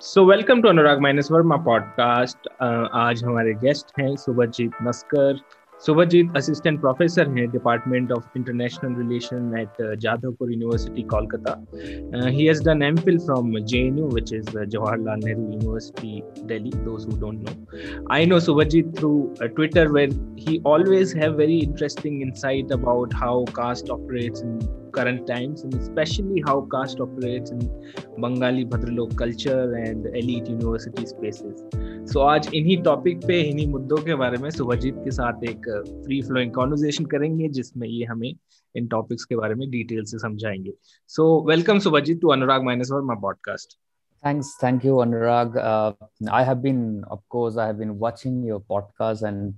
So welcome to Anurag minus Varma podcast आज हमारे guest हैं सुभजीत नस्कर सुभजीत असिस्टेंट प्रोफेसर हैं department of international relation at Jadavpur university Kolkata he has done MPhil from JNU which is Jawaharlal Nehru university Delhi those who don't know I know Subhajit through Twitter where he always have very interesting insight about how caste operates in current times and especially how caste operates in Bengali Bhadralok culture and elite university spaces. So so, आज इन्हीं topic पे इन्हीं मुद्दों के बारे में सुभजीत के साथ एक फ्री फ्लोइंग कॉन्वर्जेशन करेंगे जिसमें ये हमें इन टॉपिक्स के बारे में डिटेल से समझाएँगे so welcome Subhajit to Anurag minus Varma podcast Thanks, thank you, Anurag. Uh, I have been, of course, I have been watching your podcast and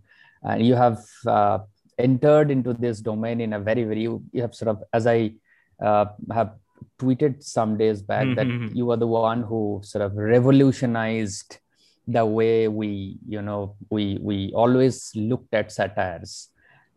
and you have uh, entered into this domain in a very very you, have sort of as i uh, have tweeted some days back mm-hmm. that you are the one who sort of revolutionized the way we you know we we always looked at satires.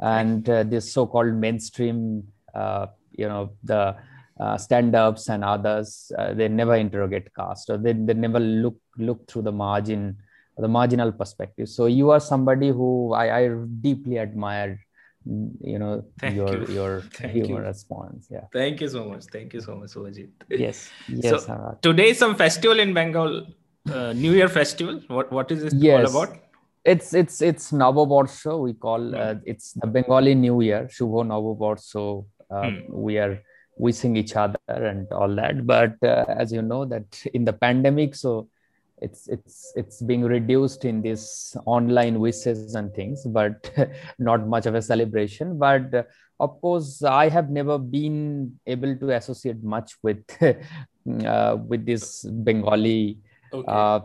And uh, this so-called mainstream uh, you know the uh, stand-ups and others uh, they never interrogate caste or they, they never look look through the margin the marginal perspective. So you are somebody who i, I deeply admire you know thank your you. your thank humor you. response. Yeah. Thank you so much. Thank you so much Suvajit. yes. Yes so today some festival in bengal uh, new year festival what what is this yes. all about it's it's it's Navaborsho. We call mm. uh, it's the Bengali New Year, Shubho Navaborsho. Uh, mm. We are wishing each other and all that. But uh, as you know, that in the pandemic, so it's it's it's being reduced in this online wishes and things but not much of a celebration but uh, of course i have never been able to associate much with uh, with this bengali okay. uh,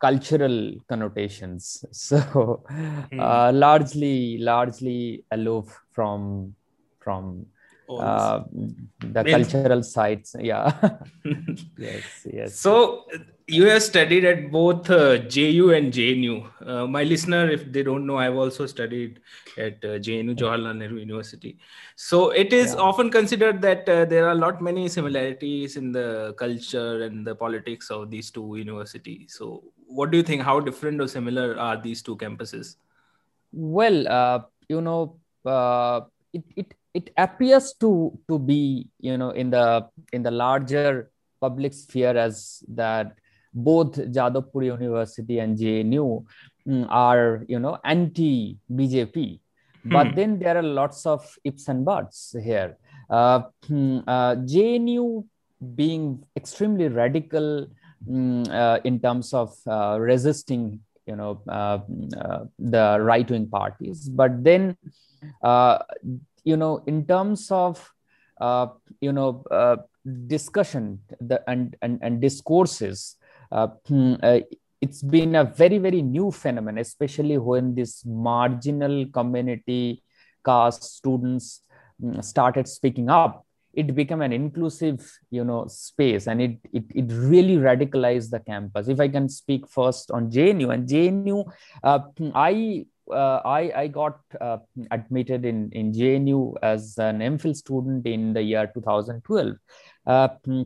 cultural connotations so hmm. uh, largely largely aloof from from uh, the cultural sites yeah yes yes so you have studied at both uh, JU and JNU. Uh, my listener, if they don't know, I've also studied at uh, JNU, Jawaharlal Nehru University. So it is yeah. often considered that uh, there are a lot many similarities in the culture and the politics of these two universities. So what do you think? How different or similar are these two campuses? Well, uh, you know, uh, it, it it appears to to be you know in the in the larger public sphere as that both Jadavpur University and JNU mm, are, you know, anti-BJP. Hmm. But then there are lots of ifs and buts here. Uh, hmm, uh, JNU being extremely radical um, uh, in terms of uh, resisting, you know, uh, uh, the right-wing parties. But then, you know, in terms of, uh, you know, uh, discussion the, and, and, and discourses, uh, hmm, uh, it's been a very very new phenomenon especially when this marginal community caste students mm, started speaking up. It became an inclusive you know space and it, it it really radicalized the campus. If i can speak first on jnu and jnu uh, hmm, i uh, I, I got uh, admitted in, in JNU as an MPhil student in the year 2012. Uh, hmm,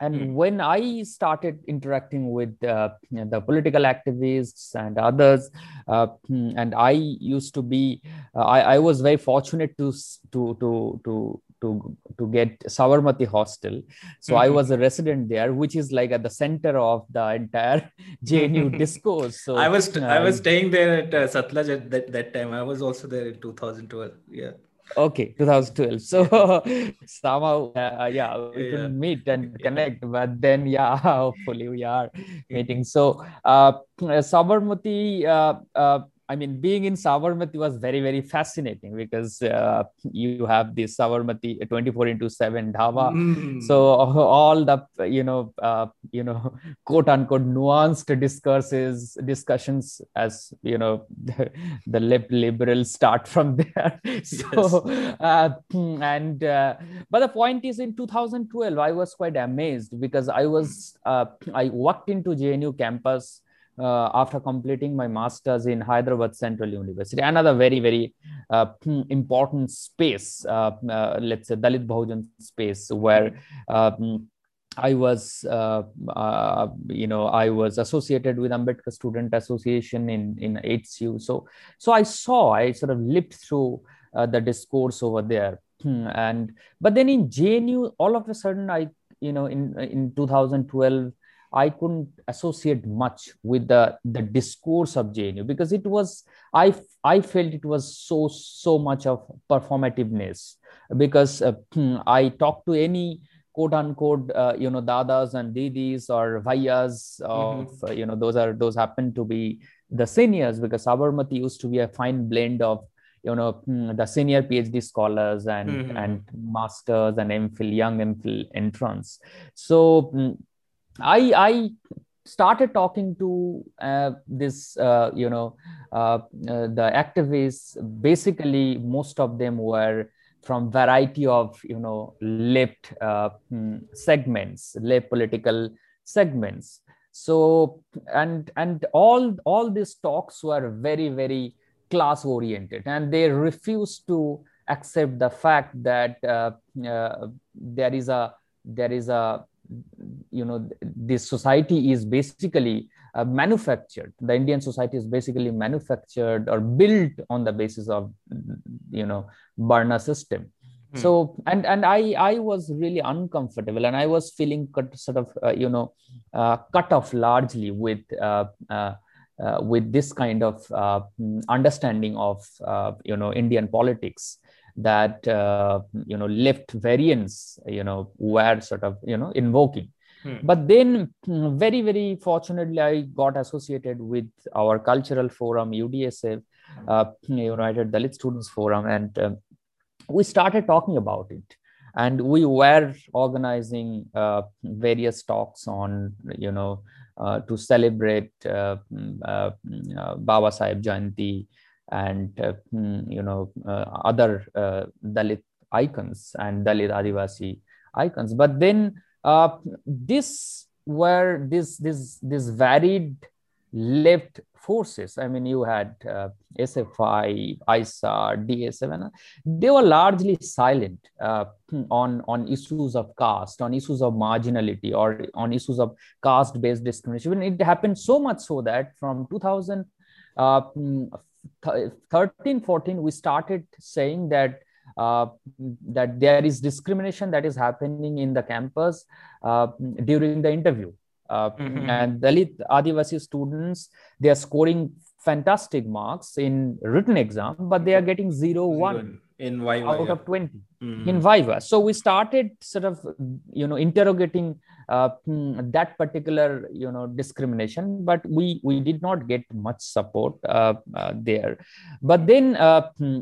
and mm. when i started interacting with uh, the political activists and others uh, hmm, and i used to be uh, I, I was very fortunate to to to to to, to get Sabarmati Hostel. So mm-hmm. I was a resident there, which is like at the center of the entire JNU discourse. So I was I was staying there at uh, Satlaj at that, that time. I was also there in 2012. Yeah okay 2012 so somehow uh, yeah we yeah. meet and connect but then yeah hopefully we are meeting so uh sabarmati uh, uh, I mean, being in Sabarmati was very, very fascinating because uh, you have this Sabarmati 24 into 7 dhaba. Mm. So all the, you know, uh, you know, quote unquote nuanced discourses, discussions as, you know, the, the liberals start from there. so, yes. uh, and, uh, but the point is in 2012, I was quite amazed because I was, uh, I walked into JNU campus uh, after completing my master's in Hyderabad Central University. Another very, very uh, hmm, important space, uh, uh, let's say Dalit Bahujan space, where um, I was, uh, uh, you know, I was associated with Ambedkar Student Association in in HCU. So, so I saw, I sort of lived through uh, the discourse over there, hmm, and but then in JNU, all of a sudden, I, you know, in in 2012, I couldn't associate much with the the discourse of JNU because it was I I felt it was so so much of performativeness because uh, hmm, I talked to any quote unquote uh, you know dadas and didis or vayas of mm-hmm. uh, you know those are those happen to be the seniors because Sabarmati used to be a fine blend of you know hmm, the senior phd scholars and mm-hmm. and masters and mphil young mphil entrants so hmm, i i started talking to uh, this uh, you know uh, uh, the activists. Basically most of them were from variety of you know left uh, hmm, segments left political segments. So and and all all these talks were very very class oriented and they refused to accept the fact that uh, there is a there is a you know this society is basically uh, manufactured. The indian society is basically manufactured or built on the basis of you know varna system. Hmm. so and and i i was really uncomfortable and i was feeling cut, sort of uh, you know uh, cut off largely with uh, uh, uh, with this kind of understanding of you know indian politics that you know left variants you know were sort of you know invoking Hmm. But then, hmm, very, very fortunately, I got associated with our cultural forum, UDSF, uh, United Dalit Students Forum, and uh, we started talking about it. And we were organizing uh, various talks on, you know, uh, to celebrate uh, mm, uh, mm, Baba Sahib Jayanti and, mm, you know, other Dalit icons and Dalit Adivasi icons. But then uh, this were this this this varied left forces i mean you had uh, sfi aisa da7 they were largely silent uh, on on issues of caste on issues of marginality or on issues of caste based discrimination it happened so much so that from 2000. uh, 14 we started saying that uh, that there is discrimination that is happening in the campus uh, during the interview. Uh, mm-hmm. And Dalit Adivasi students, they are scoring fantastic marks in written exam, but they are getting zero, one in Viva, out yeah. of 20 mm-hmm. in Viva. So we started sort of, you know, interrogating uh, hmm, that particular, you know, discrimination, but we we did not get much support uh, uh, there. But then hmm,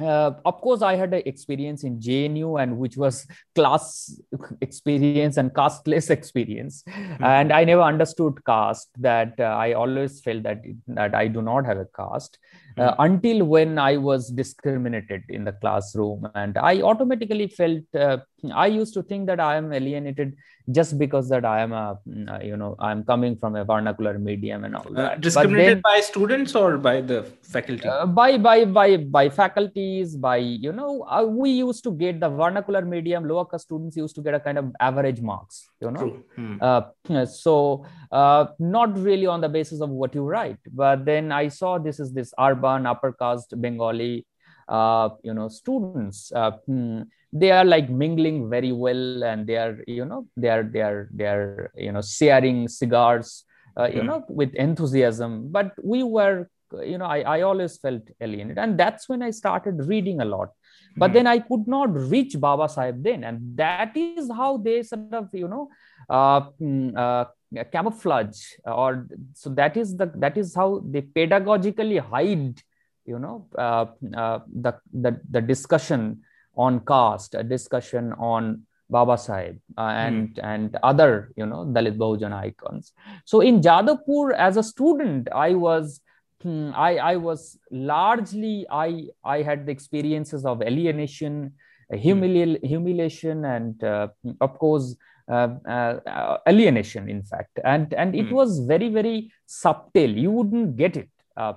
uh, of course i had an experience in jnu and which was class experience and casteless experience mm-hmm. and i never understood caste that uh, i always felt that that i do not have a caste uh, until when i was discriminated in the classroom and i automatically felt uh, i used to think that i am alienated just because that I am a, mm, uh, you know, I'm coming from a vernacular medium and all uh, that. discriminated then, by students or by the faculty? Uh, by by by by faculties. By you know, uh, we used to get the vernacular medium lower caste students used to get a kind of average marks. You know, hmm. Uh, so uh, not really on the basis of what you write, but then I saw this is this urban upper caste Bengali, you know, students. Hmm, they are like mingling very well and they are you know they are they are they are you know sharing cigars uh, you know with enthusiasm. But we were you know I, I always felt alienated. And that's when i started reading a lot. But mm. then i could not reach baba sahib then. And that is how they sort of you know uh, mm, uh, camouflage or so that is the that is how they pedagogically hide you know uh, uh, the, the the discussion on caste, a discussion on Baba Sahib uh, and mm. and other you know Dalit Bahujan icons. So in Jadavpur, as a student, I was hmm, I I was largely I I had the experiences of alienation, humili- mm. humiliation, and uh, of course. Uh, uh, alienation in fact and and it mm. was very very subtle you wouldn't get it uh,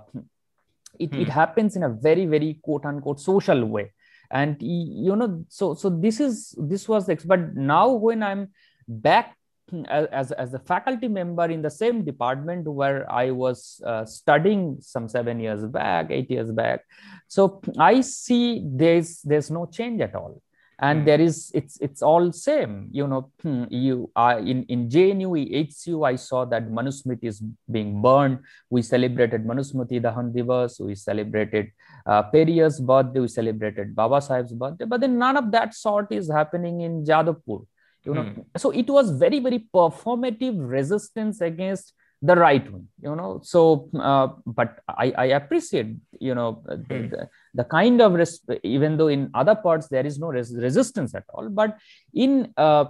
it, it hmm. happens in a very very quote unquote social way and you know so so this is this was the but now when i'm back as, as a faculty member in the same department where I was uh, studying some seven years back, eight years back. So I see there's there's no change at all and mm. there is it's it's all same you know hmm, you are in in jnu hcu i saw that manusmriti is being burned we celebrated manusmriti dahan divas we celebrated uh, periyar's birthday we celebrated baba sahib's birthday but then none of that sort is happening in jadavpur you know mm. so it was very very performative resistance against the right wing you know so uh, but i i appreciate you know hmm. the, the, kind of even though in other parts there is no res- resistance at all but in uh,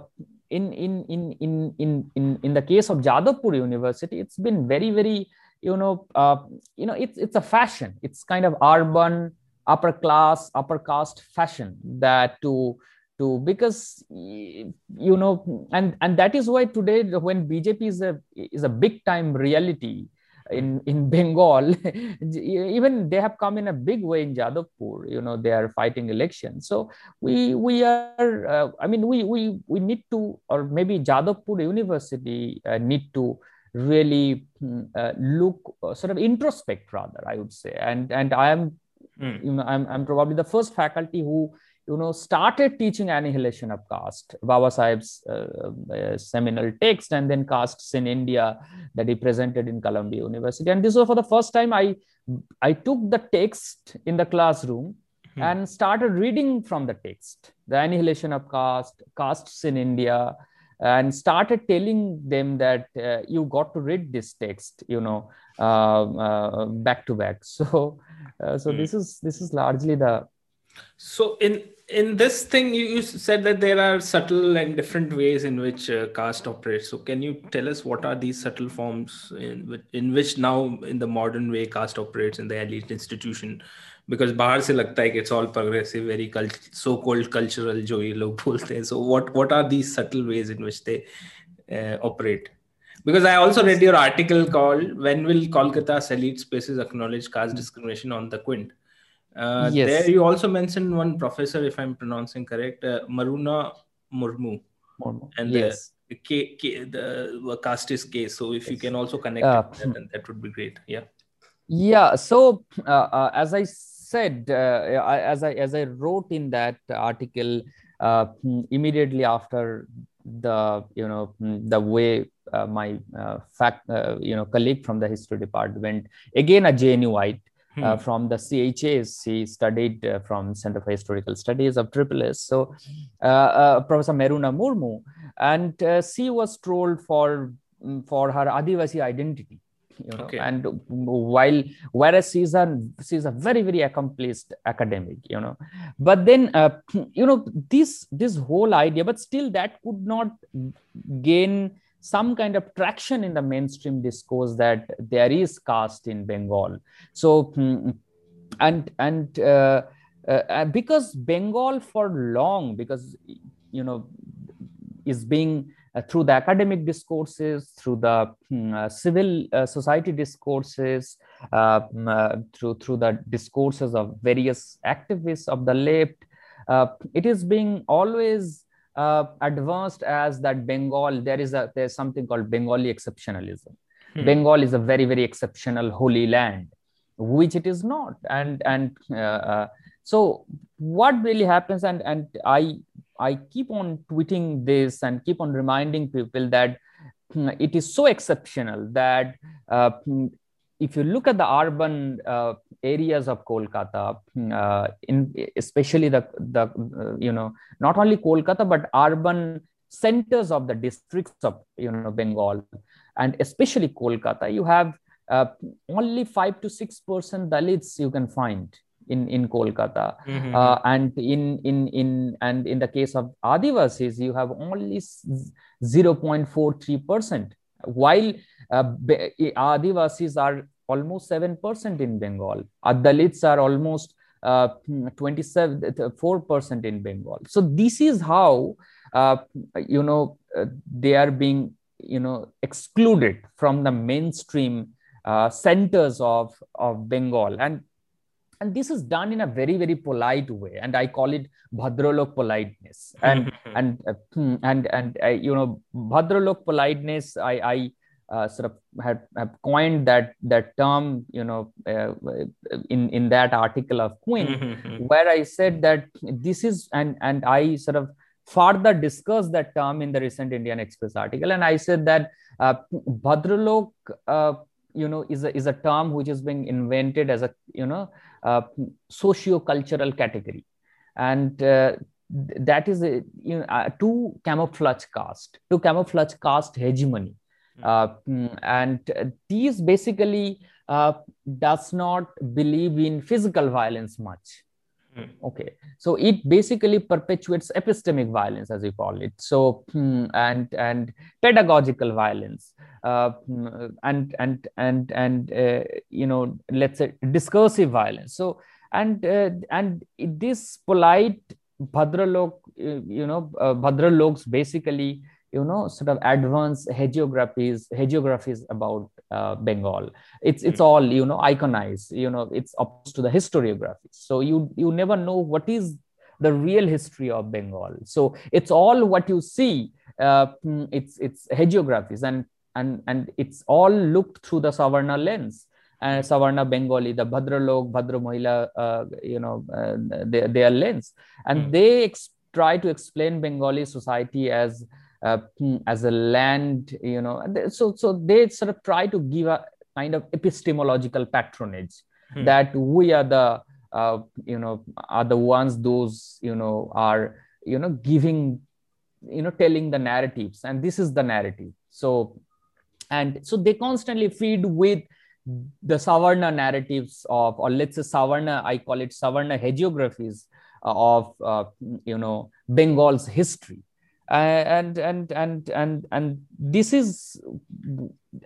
in, in in in in in in the case of jadavpur university it's been very very you know uh, you know it's it's a fashion. It's kind of urban upper class upper caste fashion that to to because you know and and that is why today when bjp is a is a big time reality in in bengal even they have come in a big way in jadavpur you know they are fighting elections so we we are uh, i mean we we we need to or maybe jadavpur university uh, need to really mm, uh, look uh, sort of introspect rather i would say and and i am mm. you know i'm i'm probably the first faculty who you know, started teaching annihilation of caste, Baba Sahib's uh, uh, seminal text, and then castes in India that he presented in Columbia University. And this was for the first time I, I took the text in the classroom hmm. and started reading from the text, the annihilation of caste, castes in India, and started telling them that uh, you got to read this text, you know, uh, uh, back to back. So, uh, so hmm. this is this is largely the so in in this thing you, you, said that there are subtle and different ways in which uh, caste operates. So can you tell us what are these subtle forms in, in which now in the modern way caste operates in the elite institution? Because bahar se lagta hai it's all progressive very cult- so called cultural jo ye log bolte so what what are these subtle ways in which they uh, operate? Because i also read your article called when will kolkata's elite spaces acknowledge caste discrimination on the quint? Uh, yes. There you also mentioned one professor, if I'm pronouncing correct, uh, Maroona Murmu. Murmu. And yes. the, K, K, the caste is K. So if yes. you can also connect uh, that, that would be great. Yeah. Yeah. So uh, uh, as I said, uh, as I as I wrote in that article, immediately after the you know the way my fact you know colleague from the history department again a JNUite uh, hmm. from the CHS. He studied uh, from Center for Historical Studies of Triple S. So, uh, uh Professor Maroona Murmu, and uh, she was trolled for mm, for her Adivasi identity. You know, okay. and while whereas she's a she's a very very accomplished academic you know but then uh, you know this this whole idea but still that could not gain some kind of traction in the mainstream discourse that there is caste in Bengal. So, hmm, and and uh, uh, because Bengal for long, because you know, is being uh, through the academic discourses, through the hmm, uh, civil uh, society discourses, uh, hmm, through through the discourses of various activists of the left, it is being always uh, advanced as that Bengal, there is a there's something called Bengali exceptionalism. Hmm. Bengal is a very very exceptional holy land, which it is not. And and uh, uh, so what really happens? And and I I keep on tweeting this and keep on reminding people that hmm, it is so exceptional that uh, if you look at the urban uh, areas of Kolkata, uh, in especially the the uh, you know not only Kolkata but urban centers of the districts of you know Bengal, and especially Kolkata, you have uh, only five to six percent Dalits you can find in in Kolkata, mm-hmm. uh, and in in in and in the case of Adivasis, you have only zero point four three percent while uh, Adivasis are almost 7% in Bengal. Dalits are almost uh, 27 4% in Bengal. So this is how uh, you know uh, they are being you know excluded from the mainstream uh, centers of of Bengal and and this is done in a very very polite way and i call it bhadralok politeness and. And uh, hmm, and and uh, you know bhadralok politeness i i uh, sort of had have coined that that term you know uh, in in that article of quint mm-hmm. where i said that this is and and i sort of further discussed that term in the recent indian express article and i said that uh, bhadralok uh, you know is a is a term which is being invented as a you know uh, socio-cultural category and uh, that is a, you know, uh, to camouflage caste to camouflage caste hegemony. Hmm. uh, mm, and these basically uh, does not believe in physical violence much. Mm. okay. So it basically perpetuates epistemic violence as we call it. So mm, and and pedagogical violence. Uh, mm, and and and and uh, you know let's say discursive violence. So and uh, and this polite bhadralok you know uh, bhadraloks basically you know sort of advanced hagiographies hagiographies about uh, bengal. It's it's hmm. all you know iconized you know it's opposed to the historiography. So you you never know what is the real history of bengal. So it's all what you see uh, hmm, it's it's hagiographies and and and it's all looked through the savarna lens and Savarna Bengali, the Bhadralok, Bhadra Mohila, uh, you know, uh, their, their lens. And mm. they ex- try to explain Bengali society as uh, hmm, as a land, you know. So, so they sort of try to give a kind of epistemological patronage mm. that we are the, uh, you know, are the ones those, you know, are, you know, giving, you know, telling the narratives. And this is the narrative. So, and so they constantly feed with the Savarna narratives of, or let's say Savarna, I call it Savarna hagiographies uh, of, uh, you know, Bengal's history. Uh, and and and and and this is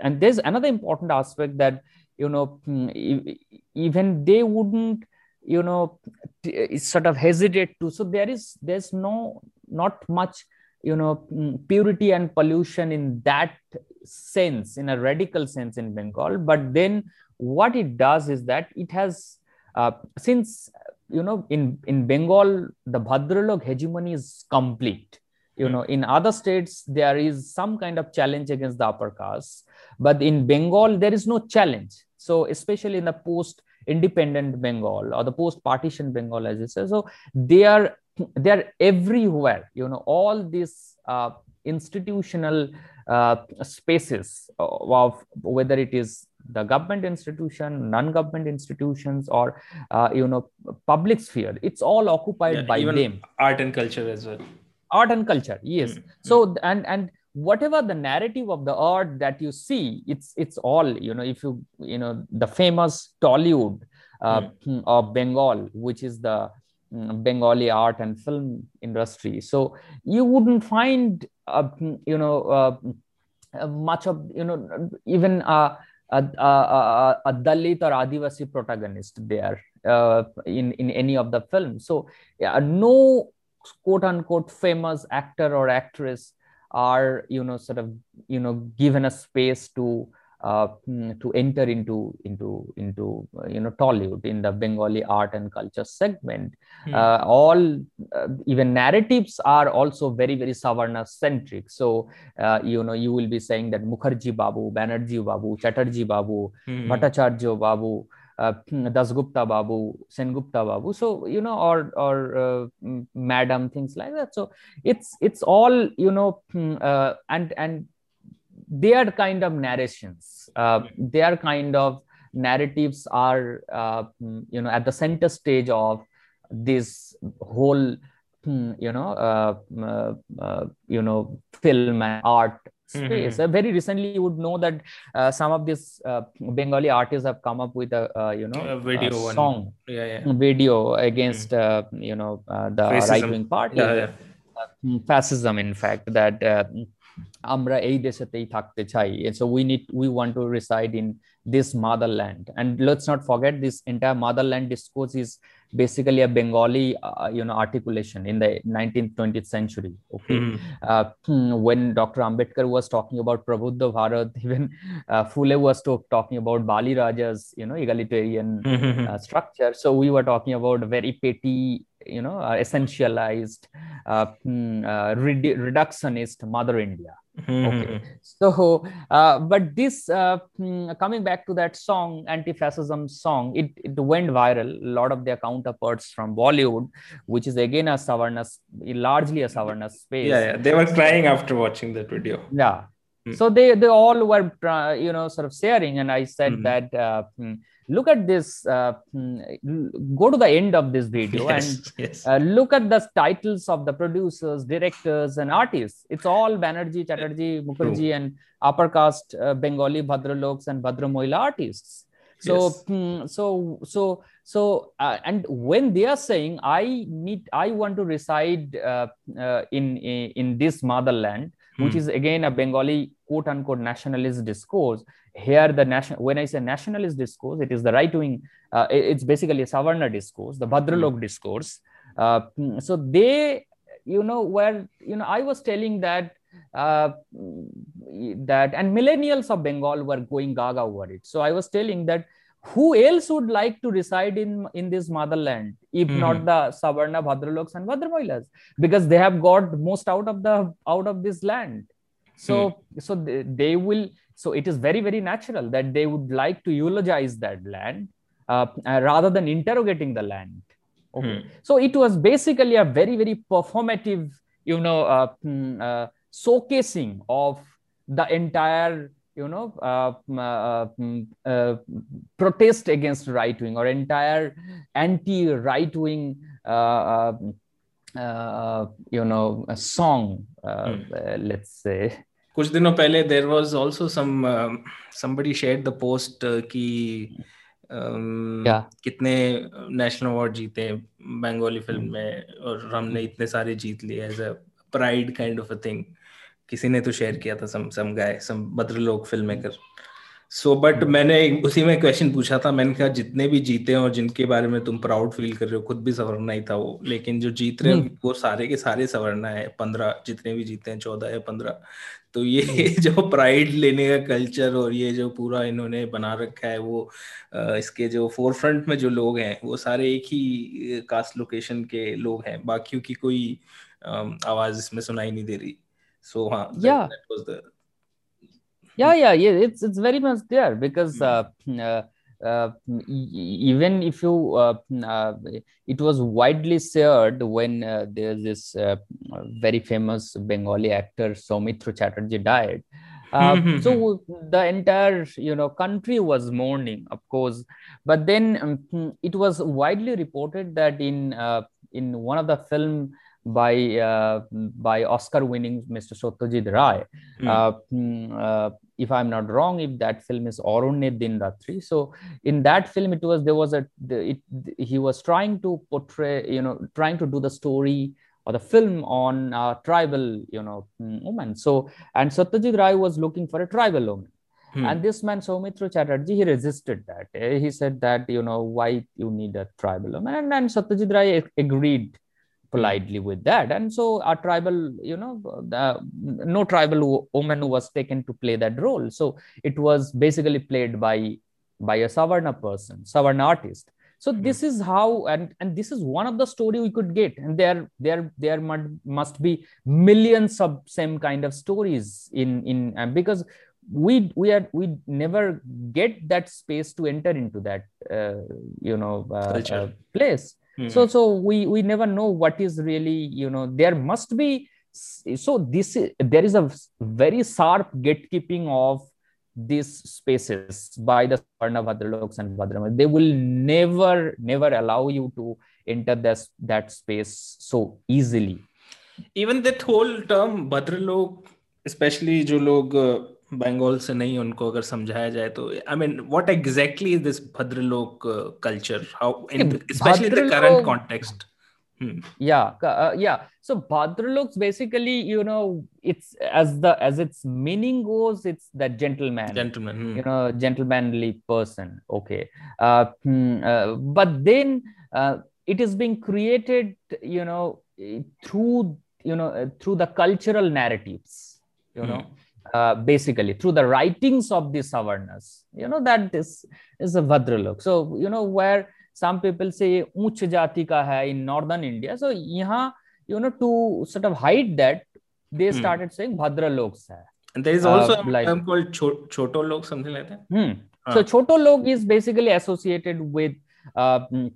and there's another important aspect that you know hmm, even they wouldn't you know sort of hesitate to so there is there's no not much you know hmm, purity and pollution in that sense, in a radical sense in Bengal. But then what it does is that it has, uh, since, you know, in, in Bengal, the Bhadralok hegemony is complete. You know, in other states, there is some kind of challenge against the upper caste. But in Bengal, there is no challenge. So, especially in the post independent Bengal or the post partition Bengal, as you say, so they are they are everywhere you know all these uh, institutional uh, spaces of whether it is the government institution non-government institutions or uh, you know public sphere. It's all occupied yeah, by them. art and culture as well. Art and culture yes. Mm-hmm. so and and whatever the narrative of the art that you see it's it's all you know if you you know the famous tollywood uh, mm. of bengal which is the mm, bengali art and film industry. So you wouldn't find uh, you know uh, uh, much of you know even a, a, a, Dalit or Adivasi protagonist there uh, in in any of the films. So yeah, no quote unquote famous actor or actress are you know sort of you know given a space to uh, mm, to enter into into into uh, you know Tollywood in the Bengali art and culture segment. Hmm. Uh, all uh, even narratives are also very very Savarna centric. So uh, you know you will be saying that Mukherjee Babu, Banerjee Babu, Chatterjee Babu, hmm. Bhattacharya Babu. Uh, hmm, Dasgupta Babu, Sengupta Babu, so you know, or or uh, Madam things like that. So it's it's all you know, hmm, uh, and and they are kind of narrations. Uh, they are kind of narratives are uh, you know at the center stage of this whole hmm, you know uh, uh, uh, you know film and art space. Mm-hmm. very recently you would know that uh, some of these bengali artists have come up with a you know a video a song. yeah, yeah. video against mm-hmm. you know the right wing party. Yeah, fascism in fact that আমরা এই দেশেতেই থাকতে চাই। So we need we want to reside in this motherland. And let's not forget this entire motherland discourse is basically a bengali uh, you know articulation in the 19th 20th century okay? Mm-hmm. Uh, hmm, when dr ambedkar was talking about prabuddha bharat even uh, phule was talking about bali raja's you know egalitarian mm-hmm. uh, structure. So we were talking about very petty you know uh, essentialized uh, mm, uh, redu- reductionist mother india Mm-hmm. okay so uh, but this coming back to that song anti-fascism song it, it went viral a lot of their counterparts from bollywood which is again a savarna largely a savarna space yeah, yeah. they were crying after watching that video yeah Hmm. so they they all were uh, you know sort of sharing and i said Mhm. that uh, look at this uh, mm, go to the end of this video and yes, yes. uh, look at the titles of the producers, directors, and artists. It's all Banerjee, Chatterjee, Mukherjee, and upper caste uh, Bengali Bhadraloks and Bhadramohila artists. So, Yes. mm, so, so, so, uh, and when they are saying, "I need, I want to reside uh, uh, in, in in this motherland," which Hmm. is again a Bengali quote unquote nationalist discourse. Here, the national when I say nationalist discourse, it is the right wing. Uh, it- it's basically a Savarna discourse, the Bhadralok discourse. Uh, so they, you know, where you know, I was telling that uh, that and millennials of Bengal were going gaga over it. So I was telling that who else would like to reside in in this motherland if not Mhm. the Savarna, Bhadraloks, and Bhadramohilas because they have got most out of the out of this land. So so they, they will. So it is very very natural that they would like to eulogize that land uh, uh, rather than interrogating the land. Okay. Hmm. So it was basically a very, very performative, you know, uh, mm, uh, showcasing of the entire, you know, uh, mm, uh, mm, uh, protest against right wing or entire anti right wing, uh, uh, uh, you know, a song, uh, Hmm. uh, let's say. कुछ दिनों पहले there was also some somebody shared the post uh, कि um, Yeah. कितने national award जीते Bengali film में और हमने इतने सारे जीत लिए as a pride kind of a thing किसी ने तो शेयर किया था some some guy some bhadralok film maker so but मैंने उसी में क्वेश्चन पूछा था मैंने कहा जितने भी जीते हैं और जिनके बारे में तुम प्राउड फील कर रहे हो खुद भी सवरना ही था वो। लेकिन जो जीत रहे हैं वो सारे के सारे सवरना है। पंद्रह जितने भी जीते हैं चौदह या पंद्रह। तो ये जो प्राइड लेने का कल्चर और ये जो पूरा इन्होंने बना रखा है वो इसके जो फोर फ्रंट में जो लोग हैं वो सारे एक ही कास्ट लोकेशन के लोग हैं। बाकियों की कोई आवाज़ इसमें सुनाई नहीं दे रही। सो हाँ Yeah. that was the yeah yeah yeah it's it's very much there because Mm. uh, uh, uh, even if you uh, uh, it was widely shared when uh, there's this uh, very famous bengali actor soumitra chatterjee died uh, Mhm. so the entire you know country was mourning of course but then um, it was widely reported that in uh, in one of the film by uh, by oscar winning mr satyajit ray Hmm. uh, mm, uh, if I'm not wrong, if that film is Aranyer Din Ratri. So in that film, it was there was a it, he was trying to portray, you know, trying to do the story or the film on a tribal, you know, mm, woman. So and Satyajit Ray was looking for a tribal woman. Hmm. And this man, Soumitra Chatterjee, he resisted that. Eh, He said that, you know, why you need a tribal woman. And then Satyajit Ray agreed politely with that. And so our tribal, you know, the, no tribal woman was taken to play that role. So it was basically played by by a Savarna person, Savarna artist. So this is how, and and this is one of the story we could get, and there there there must must be millions of same kind of stories in in uh, because we we are we never get that space to enter into that uh, you know uh, uh, place Mm-hmm. So hmm. so we we never know what is really you know there must be so this there is a very sharp gatekeeping of these spaces by the Savarna Bhadraloks and Bhadramas. They will never, never allow you to enter this, that space so easily. Even that whole term Bhadralok, especially जो लोग बंगाल से नहीं उनको अगर समझाया जाए तो I mean what exactly this bhadralok culture how in especially the current context yeah yeah so bhadralok basically you know it's as the as its meaning goes it's the gentleman gentleman you know gentlemanly person okay but then it is being created you know through you know through the cultural narratives you know uh, basically through the writings of the savarnas you know that this is a bhadralok so you know where some people say uch jati ka hai in northern india so yahan you know to sort of hide that they hmm. started saying bhadra loks hai and there is also uh, a like, term called Ch- choto log something like that hmm. uh. so choto log is basically associated with uh, mm,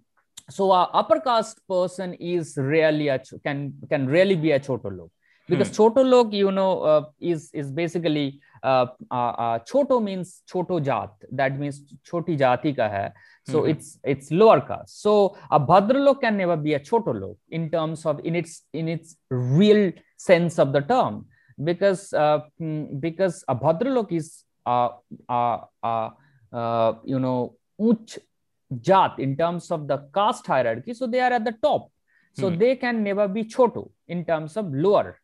so a upper caste person is really a can can really be a choto log because hmm. choto log you know uh, is is basically uh, uh, uh, choto means choto jat that means choti jati ka hai so mm-hmm. it's it's lower caste so a bhadra log can never be a choto log in terms of in its in its real sense of the term because uh, hmm, because a bhadra log is uh, uh, uh, uh, you know uch jat in terms of the caste hierarchy so they are at the top so hmm. they can never be choto in terms of lower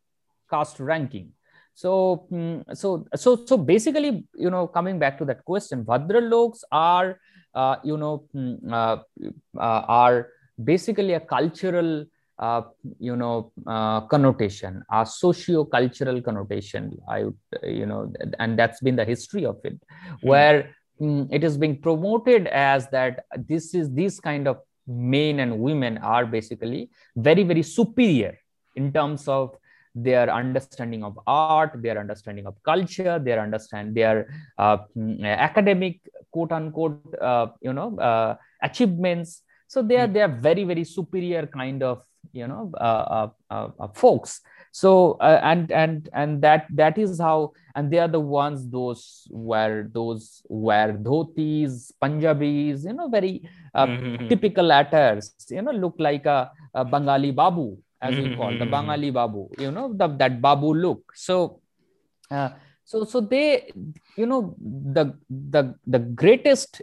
caste ranking so mm, so so so basically you know coming back to that question bhadraloks are uh, you know mm, uh, uh, are basically a cultural uh, you know uh, connotation a socio-cultural connotation i would you know and that's been the history of it mm-hmm. where mm, it is being promoted as that this is these kind of men and women are basically very very superior in terms of their understanding of art, their understanding of culture, their understand their uh, mm, academic quote unquote uh, you know uh, achievements. So they are hmm. they are very very superior kind of you know uh, uh, uh, folks. So and and and that that is how and they are the ones those wear those wear dhotis, Punjabis, you know very mm-hmm. typical attires. You know look like a, a Bengali babu as we call the mm-hmm. Bangali Babu, you know, the, that Babu look. So, uh, so, so they, you know, the the the greatest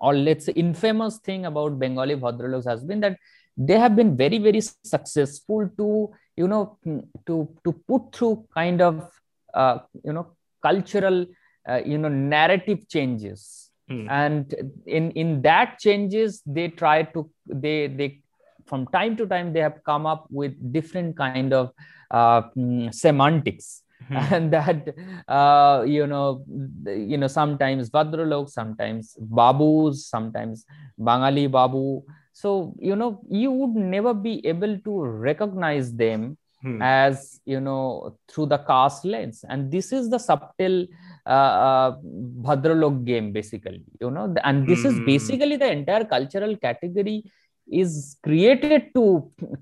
or let's say infamous thing about Bengali Bhadraloks has been that they have been very very successful to you know to to put through kind of uh, you know cultural uh, you know narrative changes mm. and in in that changes they try to they they from time to time they have come up with different kind of uh, mm, semantics hmm. and that uh, you know you know sometimes bhadralok sometimes babus sometimes bangali babu so you know you would never be able to recognize them hmm. as you know through the caste lens and this is the subtle uh, uh, bhadralok game basically you know and this hmm. is basically the entire cultural category is created to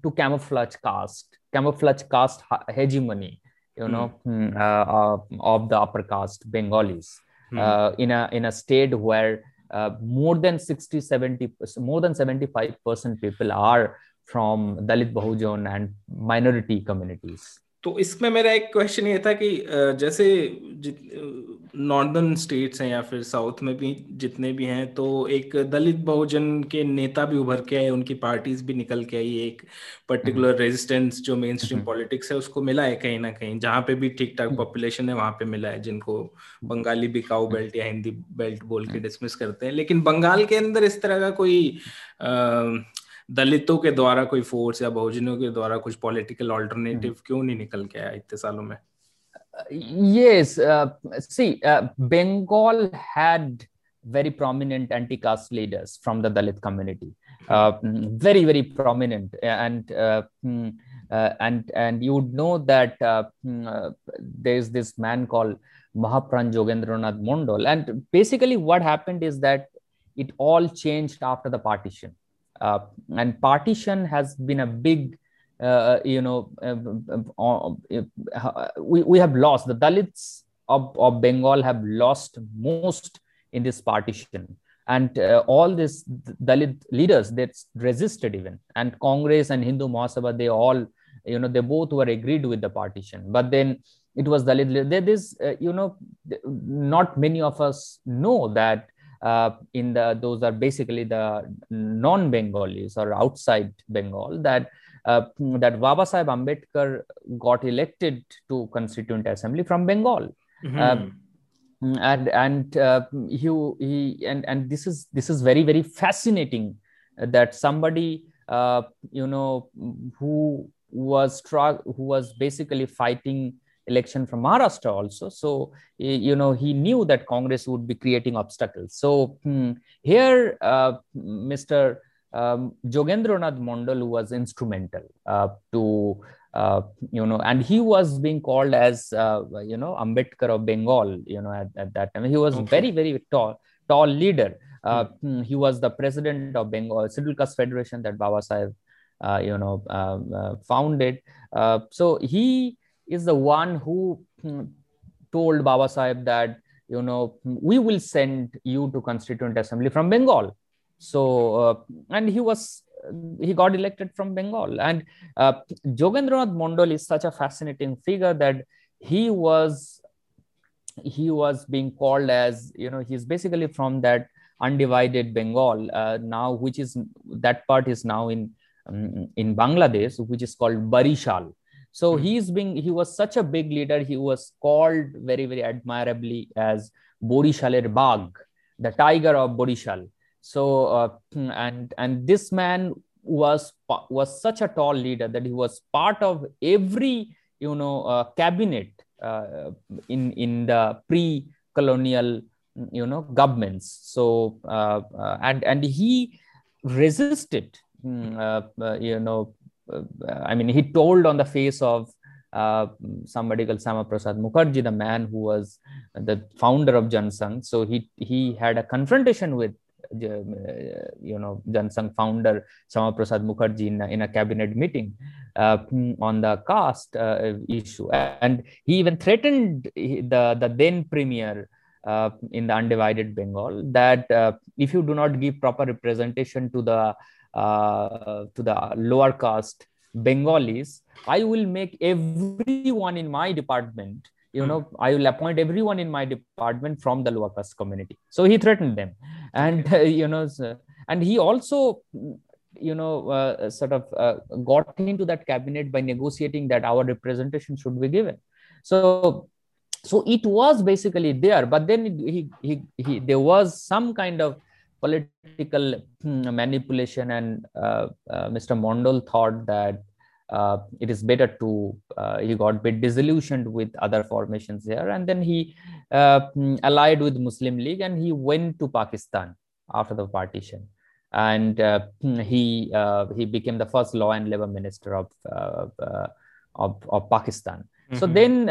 to camouflage caste camouflage caste hegemony you know mm. uh, of the upper caste bengalis mm. uh, in a in a state where uh, more than 60 70 more than 75 percent people are from dalit bahujan and minority communities तो इसमें मेरा एक question ये था कि जैसे northern states हैं या फिर साउथ में भी जितने भी हैं तो एक दलित बहुजन के नेता भी उभर के आए उनकी पार्टीज़ भी निकल के आई एक पर्टिकुलर रेजिस्टेंस जो मेन स्ट्रीम पॉलिटिक्स है उसको मिला है कहीं ना कहीं जहाँ पे भी ठीक ठाक पॉपुलेशन है वहाँ पे मिला है जिनको बंगाली काउ बेल्ट या हिंदी बेल्ट बोल के डिसमिस करते हैं। लेकिन बंगाल के अंदर इस तरह का कोई दलितों के द्वारा कोई फोर्स या बहुजनों के द्वारा कुछ पॉलिटिकल ऑल्टरनेटिव हम्म। क्यों नहीं निकल के आया इतने सालों में yes uh, see uh, bengal had very prominent anti-caste leaders from the dalit community uh, very very prominent and uh, mm, uh, and and you would know that uh, mm, uh, there's this man called mahapran jogendranath mondal and basically what happened is that it all changed after the partition uh, and partition has been a big uh, you know uh, we, we have lost the dalits of, of bengal have lost most in this partition. And uh, all these dalit leaders that resisted even. And congress and hindu mahasabha they all you know they both were agreed with the partition. But then it was dalit there is uh, you know not many of us know that uh, in the those are basically the non-Bengalis or outside Bengal that uh, that Baba Sahib Ambedkar got elected to Constituent Assembly from Bengal. Mm-hmm. Uh, and and uh, he, he and and this is this is very very fascinating that somebody uh, you know who was who was basically fighting election from Maharashtra also. So, you know, he knew that Congress would be creating obstacles. So, hmm, here, uh, Mr. um, Jogendranath Mondal was instrumental uh, to, uh, you know, and he was being called as, uh, you know, Ambedkar of Bengal, you know, at, at that time. He was okay. very, very tall, tall leader. Uh, hmm. He was the president of Bengal Scheduled Caste Federation that Baba Sahib, uh, you know, um, uh, founded. so he is the one who hmm, told Baba Sahib that, you know, we will send you to Constituent Assembly from Bengal. So uh, and he was he got elected from bengal. And uh, jogendranath mondal is such a fascinating figure that he was he was being called as you know he's basically from that undivided bengal uh, now which is that part is now in um, in bangladesh which is called barishal so mm-hmm. he's being he was such a big leader. He was called very very admirably as borishaler bag the tiger of borishal so uh, and and this man was was such a tall leader that he was part of every you know uh, cabinet uh, in in the pre-colonial you know governments. So uh, uh, and and he resisted mm, uh, you know i mean he told on the face of uh, somebody called Syama Prasad Mukherjee, the man who was the founder of Jansangh. So he he had a confrontation with you know Jansangh founder Syama Prasad Mukherjee in a, in a cabinet meeting uh, on the caste uh, issue, and he even threatened the the then premier uh, in the undivided Bengal that uh, if you do not give proper representation to the uh, to the lower caste Bengalis, I will make everyone in my department you hmm. know i will appoint everyone in my department from the lower caste community. So he threatened them. And uh, you know and he also you know uh, sort of uh, got into that cabinet by negotiating that our representation should be given. So so it was basically there but then he, he, he there was some kind of political hmm, manipulation and uh, uh, mr mondal thought that uh, it is better to uh, he got bit disillusioned with other formations there and then he uh, mm, allied with muslim league and he went to pakistan after the partition and uh, mm, he uh, he became the first law and labor minister of uh, of, of pakistan mm-hmm. so then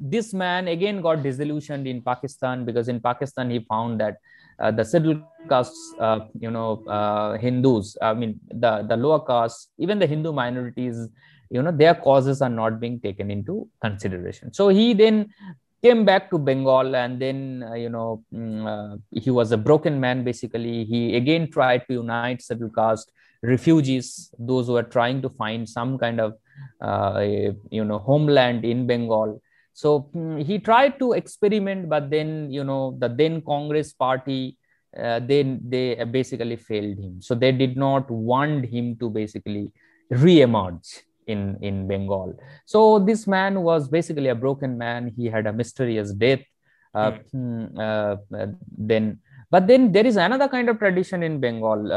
this man again got disillusioned in pakistan because in pakistan he found that uh, the scheduled castes, uh, you know, uh, Hindus, I mean, the, the lower castes, even the Hindu minorities, you know, their causes are not being taken into consideration. So he then came back to Bengal and then, uh, you know, mm, uh, he was a broken man basically. He again tried to unite scheduled caste refugees, those who are trying to find some kind of, uh, you know, homeland in Bengal. So mm, he tried to experiment, but then you know the then Congress party uh, then they basically failed him. So they did not want him to basically re-emerge in in Bengal. So this man was basically a broken man. He had a mysterious death. Uh, mm. uh, then, but then there is another kind of tradition in Bengal.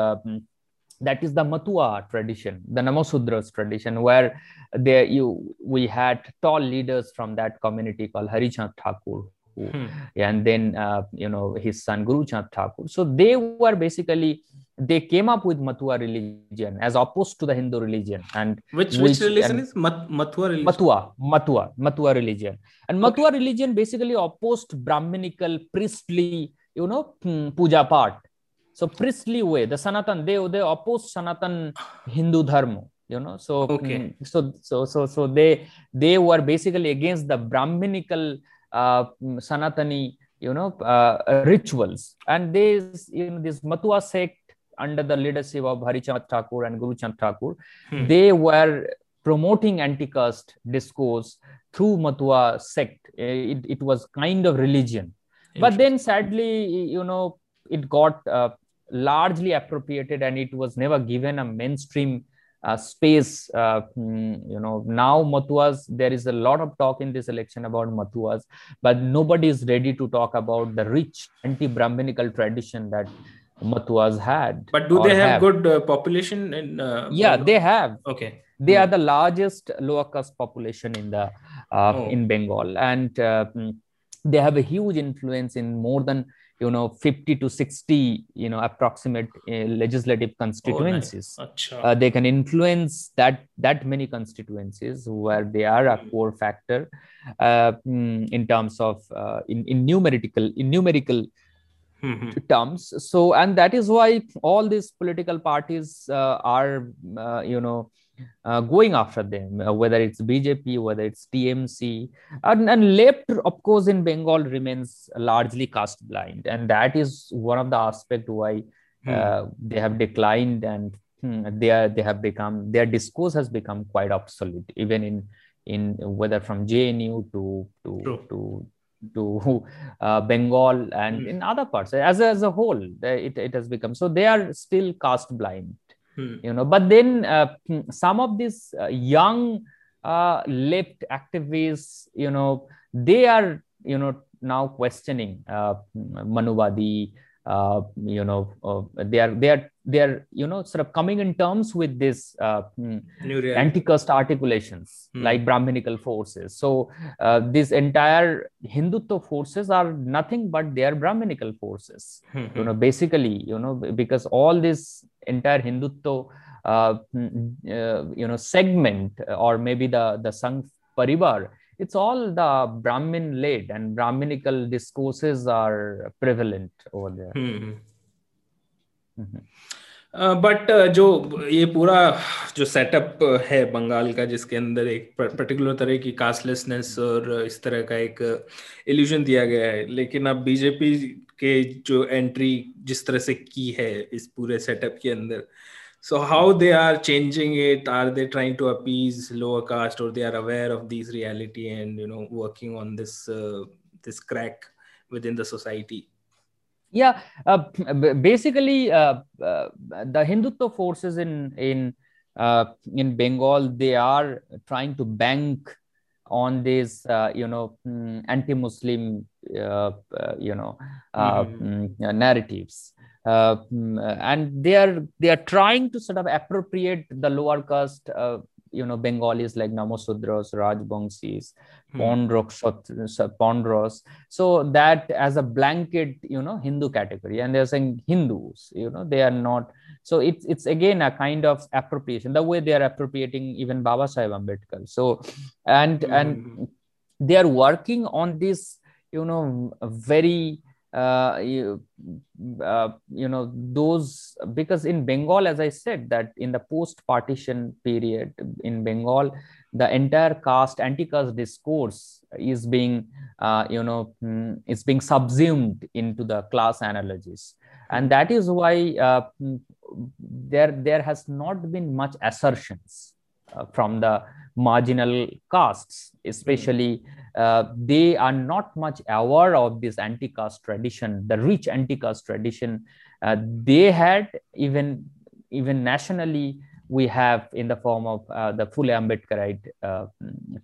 That is the Matua tradition, the Namasudras tradition, where there you we had tall leaders from that community called Harichand Thakur, who, hmm. and then uh, you know his son Guru Chand Thakur. So they were basically they came up with Matua religion as opposed to the Hindu religion. And which which, which religion is Mat- Matua religion? Matua, Matua, Matua religion. And Matua okay. religion basically opposed Brahminical priestly, you know, hmm, puja part so priestly way the sanatan they they oppose sanatan hindu dharma you know so okay. Mm, so so so so they they were basically against the brahminical uh, sanatani you know uh, rituals and they you know this matua sect under the leadership of Harichand Thakur and Guru Chand Thakur, hmm. they were promoting anti-caste discourse through Matua sect. It, it was kind of religion. But then sadly, you know, it got uh, largely appropriated and it was never given a mainstream uh, space uh, mm, you know now matuas there is a lot of talk in this election about matuas but nobody is ready to talk about the rich anti-brahminical tradition that matuas had but do they have, have. good uh, population in uh, yeah they have okay they are the largest lower caste population in the uh, oh. in bengal and uh, mm, they have a huge influence in more than you know 50 to 60 you know approximate uh, legislative constituencies oh, nice. uh, they can influence that that many constituencies where they are a hmm. core factor uh, mm, in terms of uh, in, in numerical in numerical mm-hmm. terms so and that is why all these political parties uh, are uh, you know uh, going after them, uh, whether it's BJP, whether it's TMC, and, and left, of course, in Bengal remains largely caste blind, and that is one of the aspects why uh, hmm. they have declined and hmm, they are they have become their discourse has become quite obsolete, even in in whether from JNU to to True. to to uh, Bengal and mm. in other parts as a, as a whole it, it has become so they are still caste blind hmm. you know but then uh, some of these uh, young uh, left activists you know they are you know now questioning uh, manuvadi uh, you know uh, they are they are they are you know sort of coming in terms with this uh, hmm, anti-caste articulations hmm. like brahminical forces so uh, these entire hindutva forces are nothing but they are brahminical forces hmm. you know basically you know because all this entire hindutva uh, hmm, uh, you know segment or maybe the the sangh parivar it's all the Brahmin led and Brahminical discourses are prevalent over there. Hmm. Mm-hmm. But uh, uh, जो ये पूरा जो setup है बंगाल का जिसके अंदर एक particular तरह की कास्टलेसनेस और इस तरह का एक इल्यूजन दिया गया है लेकिन अब बीजेपी के जो एंट्री जिस तरह से की है इस पूरे सेटअप के अंदर so how they are changing it are they trying to appease lower caste or they are aware of these reality and you know working on this uh, this crack within the society yeah uh, basically uh, uh, the hindutva forces in in uh, in bengal they are trying to bank on these uh, you know mm, anti-muslim you know mm-hmm. narratives uh, mm, and they are they are trying to sort of appropriate the lower caste uh, you know bengalis like namasudras rajbangsis hmm. pondros so that as a blanket you know hindu category and they're saying hindus you know they are not so it's it's again a kind of appropriation the way they are appropriating even baba sahib ambedkar so and hmm. and they are working on this you know very uh, you, uh, you know those because in bengal as i said that in the post partition period in bengal the entire caste anti-caste discourse is being uh, you know mm, is being subsumed into the class analogies. And that is why uh, mm, there there has not been much assertions from the marginal castes especially uh, they are not much aware of this anti-caste tradition, the rich anti-caste tradition. Uh, they had even even nationally we have in the form of uh, the Phule Ambedkarite uh,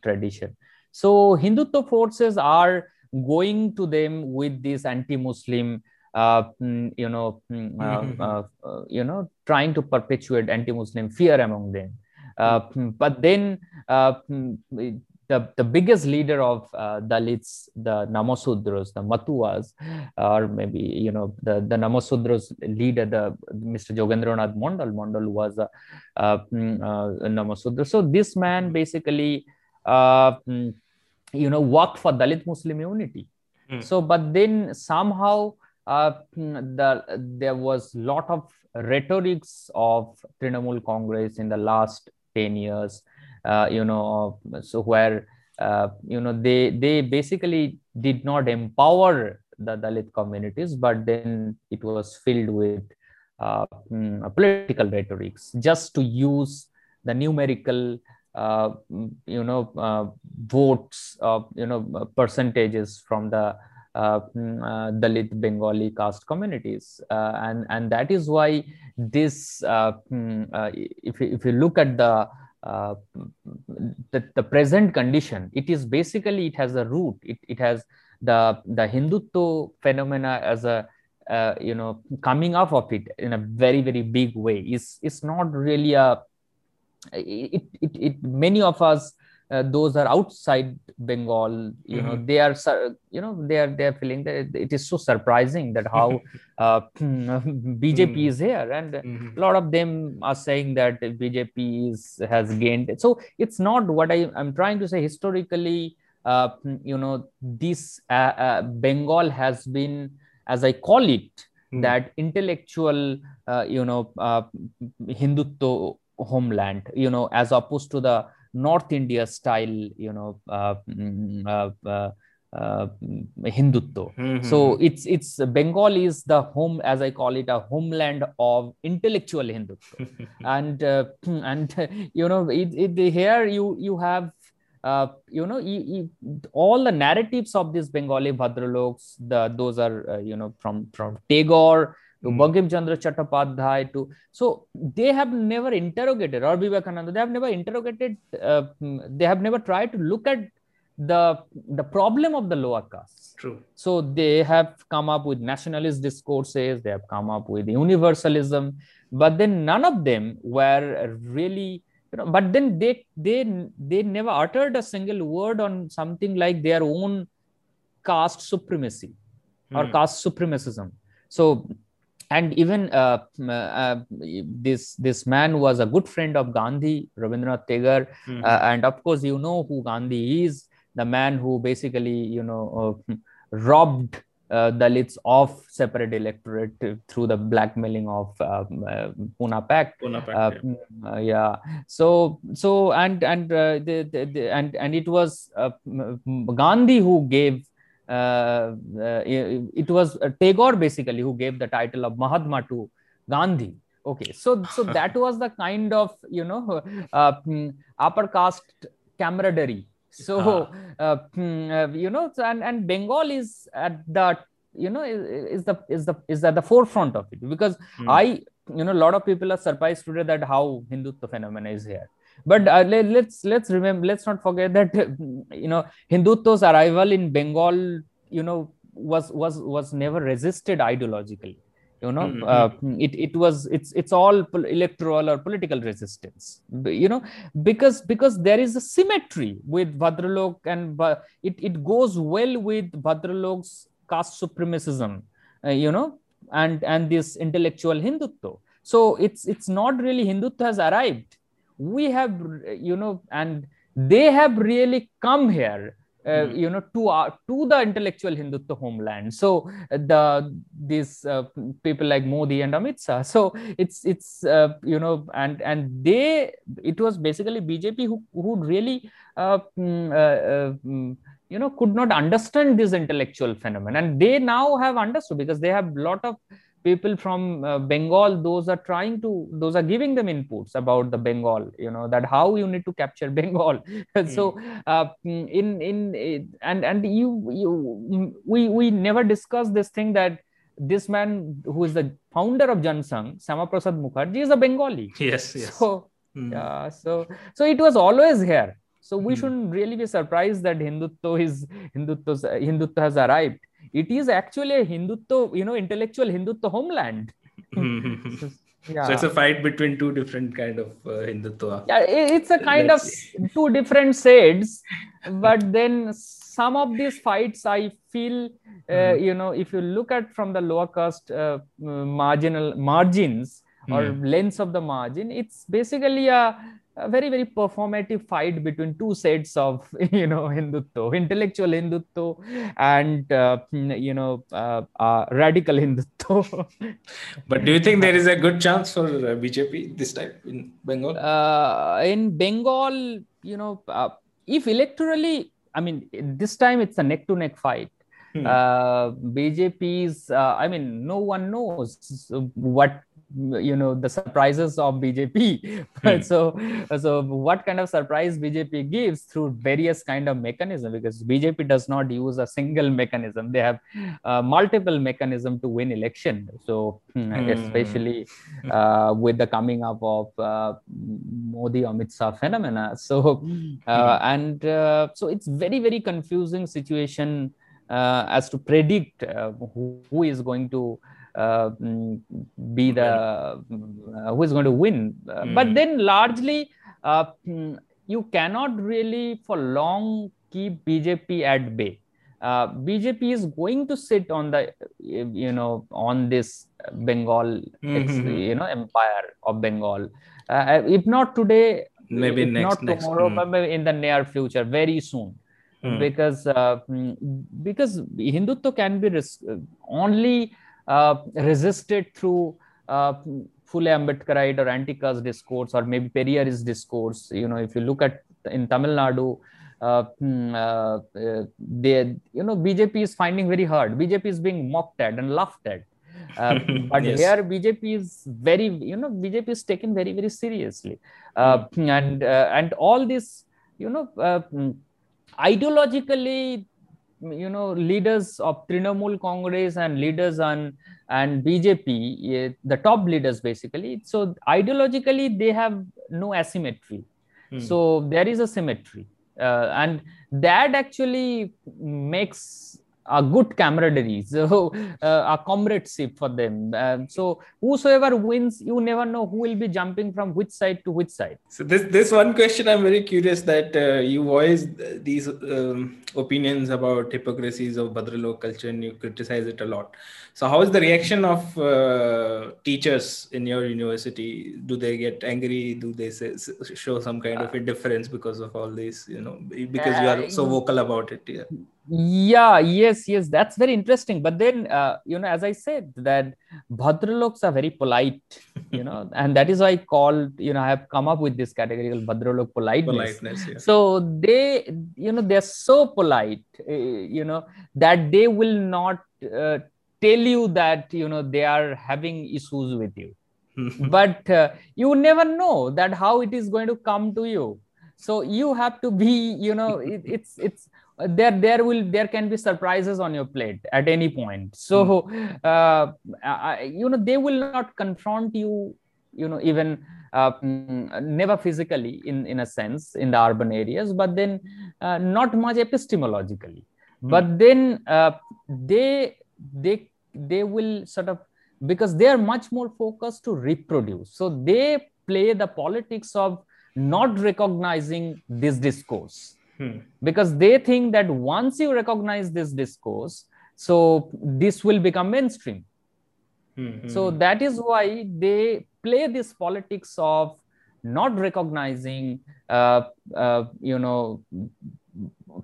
tradition. So Hindutva forces are going to them with this anti-Muslim, uh, mm, you know, mm, mm-hmm. you know, trying to perpetuate anti-Muslim fear among them. But then the, the biggest leader of uh, Dalits, the Namasudras, the Matuas, or maybe, you know, the, the Namasudras leader, the Mr. Jogendranath Mondal, Mondal was a, uh, Namasudra. So this man basically, uh, you know, worked for Dalit Muslim unity. Mm. So, but then somehow uh, the, there was lot of rhetorics of Trinamool Congress in the last 10 years uh, you know so where uh, you know they they basically did not empower the dalit communities but then it was filled with uh, mm, political rhetorics just to use the numerical uh, you know uh, votes you know percentages from the uh, mm, uh, Dalit Bengali caste communities, uh, and and that is why this, mm, if if you look at the uh, the, the present condition it is basically it has a root. It, it has the the hindutva phenomena as a uh, you know coming off of it in a very very big way. Is is not really a it, it, it many of us uh, those are outside bengal you mm-hmm. know they are you know they are they are feeling that it is so surprising that how uh, bjp mm-hmm. is here and mm-hmm. a lot of them are saying that bjp is has gained so it's not what i i'm trying to say historically uh, you know this uh, uh, bengal has been as i call it mm. that intellectual you know hindutva homeland you know as opposed to the north india style you know uh, mm, uh, uh, uh, hindutva mm-hmm. so it's it's bengal is the home as i call it a homeland of intellectual hindutva and uh, and you know it, it, here you you have uh, you know you, you, all the narratives of these bengali bhadraloks the those are uh, you know from from tagore to mm. Bankim Chandra Chattopadhyay to so they have never interrogated or Vivekananda they have never interrogated uh, they have never tried to look at the the problem of the lower castes true so they have come up with nationalist discourses they have come up with universalism but then none of them were really you know but then they they they never uttered a single word on something like their own caste supremacy or hmm. caste supremacism so and even uh, uh, this this man was a good friend of Gandhi, Rabindranath Tagore, mm-hmm. uh, and of course you know who Gandhi is, the man who basically you know uh, robbed uh, Dalits of separate electorate through the blackmailing of um, uh, Pune Pact. Pune Pact yeah. Mm, yeah. So so and and the, the, the, and and it was Gandhi who gave uh, uh, it was uh, Tagore basically who gave the title of Mahatma to Gandhi. Okay, so so that was the kind of you know mm, upper caste camaraderie. So mm, you know, and and Bengal is at the you know is, is the is the is at the forefront of it because mm. I you know a lot of people are surprised today that how Hindutva phenomena is here but uh, let, let's let's remember let's not forget that you know hindutva's arrival in bengal you know was was was never resisted ideologically you know. Mm-hmm. uh, it, it was it's it's all electoral or political resistance. You know because because there is a symmetry with bhadralok and uh, it, it goes well with bhadralok's caste supremacism uh, you know and and this intellectual hindutva so it's it's not really hindutva has arrived we have you know and they have really come here uh, mm. you know to our, to the intellectual hindutva homeland. So uh, the these uh, people like modi and amit shah. So it's it's uh, you know and and they it was basically bjp who who really uh, mm, uh, mm, you know could not understand this intellectual phenomenon. And they now have understood because they have lot of people from uh, bengal those are trying to those are giving them inputs about the bengal you know that how you need to capture bengal mm. so uh, in in and and you you we we never discuss this thing that this man who is the founder of jansangh Syama Prasad Mukherjee is a bengali yes yes so mm. yeah so so it was always here so we mm. shouldn't really be surprised that hindutva is hindutva hindutva has arrived it is actually a Hindutva, you know, intellectual Hindutva homeland. so, yeah. So it's a fight between two different kind of uh, Hindutva. Yeah, it's a kind Let's of see. two different sides, but then some of these fights, I feel, uh, mm. you know, if you look at from the lower caste uh, marginal margins or mm. lengths of the margin, it's basically a a very very performative fight between two sets of you know hindutva intellectual hindutva and uh, you know uh, uh, radical hindutva. But do you think there is a good chance for uh, bjp this time in bengal? Uh, in bengal you know uh, if electorally i mean this time it's a neck to neck fight hmm. bjp's i mean no one knows what you know the surprises of bjp hmm. so so what kind of surprise bjp gives through various kind of mechanism because bjp does not use a single mechanism they have uh, multiple mechanism to win election so hmm. especially uh, with the coming up of uh, modi amit shah phenomena so uh, hmm. and uh, so it's very very confusing situation uh, as to predict who, who is going to uh, mm, be the uh, who is going to win. Mm. But then largely, mm, you cannot really for long keep bjp at bay uh, bjp is going to sit on the you know on this bengal mm-hmm. you know empire of bengal uh, if not today maybe next, not tomorrow next, mm. in the near future very soon mm. because uh, mm, because hindutva can be res- only uh, resisted through uh, fully Ambedkarite or anti-caste discourse or maybe Periyarist discourse. You know, if you look at in Tamil Nadu, uh, mm, uh, uh, they, you know, BJP is finding very hard. BJP is being mocked at and laughed at. Uh, but yes. here BJP is very, you know, BJP is taken very, very seriously, uh, mm. and uh, and all this, you know, mm, ideologically you know leaders of Trinamool Congress and leaders on and BJP, the top leaders basically. So ideologically, they have no asymmetry. Hmm. So there is a symmetry, uh, and that actually makes a good camaraderie, so uh, a comradeship for them. Uh, so whosoever wins, you never know who will be jumping from which side to which side. So this this one question, I'm very curious that uh, you voiced these um, opinions about hypocrisies of Bhadralok culture and you criticize it a lot. So how is the reaction of uh, teachers in your university? Do they get angry? Do they say, show some kind of indifference because of all this? You know, because you are so vocal about it. Yeah yeah yes yes that's very interesting. But then uh, you know as i said that bhadraloks are very polite you know and that is why i called you know i have come up with this category called bhadralok politeness, politeness yeah. so they you know they're so polite uh, you know that they will not uh, tell you that you know they are having issues with you. But uh, you never know that how it is going to come to you. So you have to be you know it, it's it's there there will there can be surprises on your plate at any point so mm. uh, I, you know they will not confront you you know even uh, mm, never physically in in a sense in the urban areas but then uh, not much epistemologically mm. but then uh, they they they will sort of because they are much more focused to reproduce so they play the politics of not recognizing this discourse Hmm. Because they think that once you recognize this discourse, so this will become mainstream. Hmm. So hmm. that is why they play this politics of not recognizing, uh, uh, you know,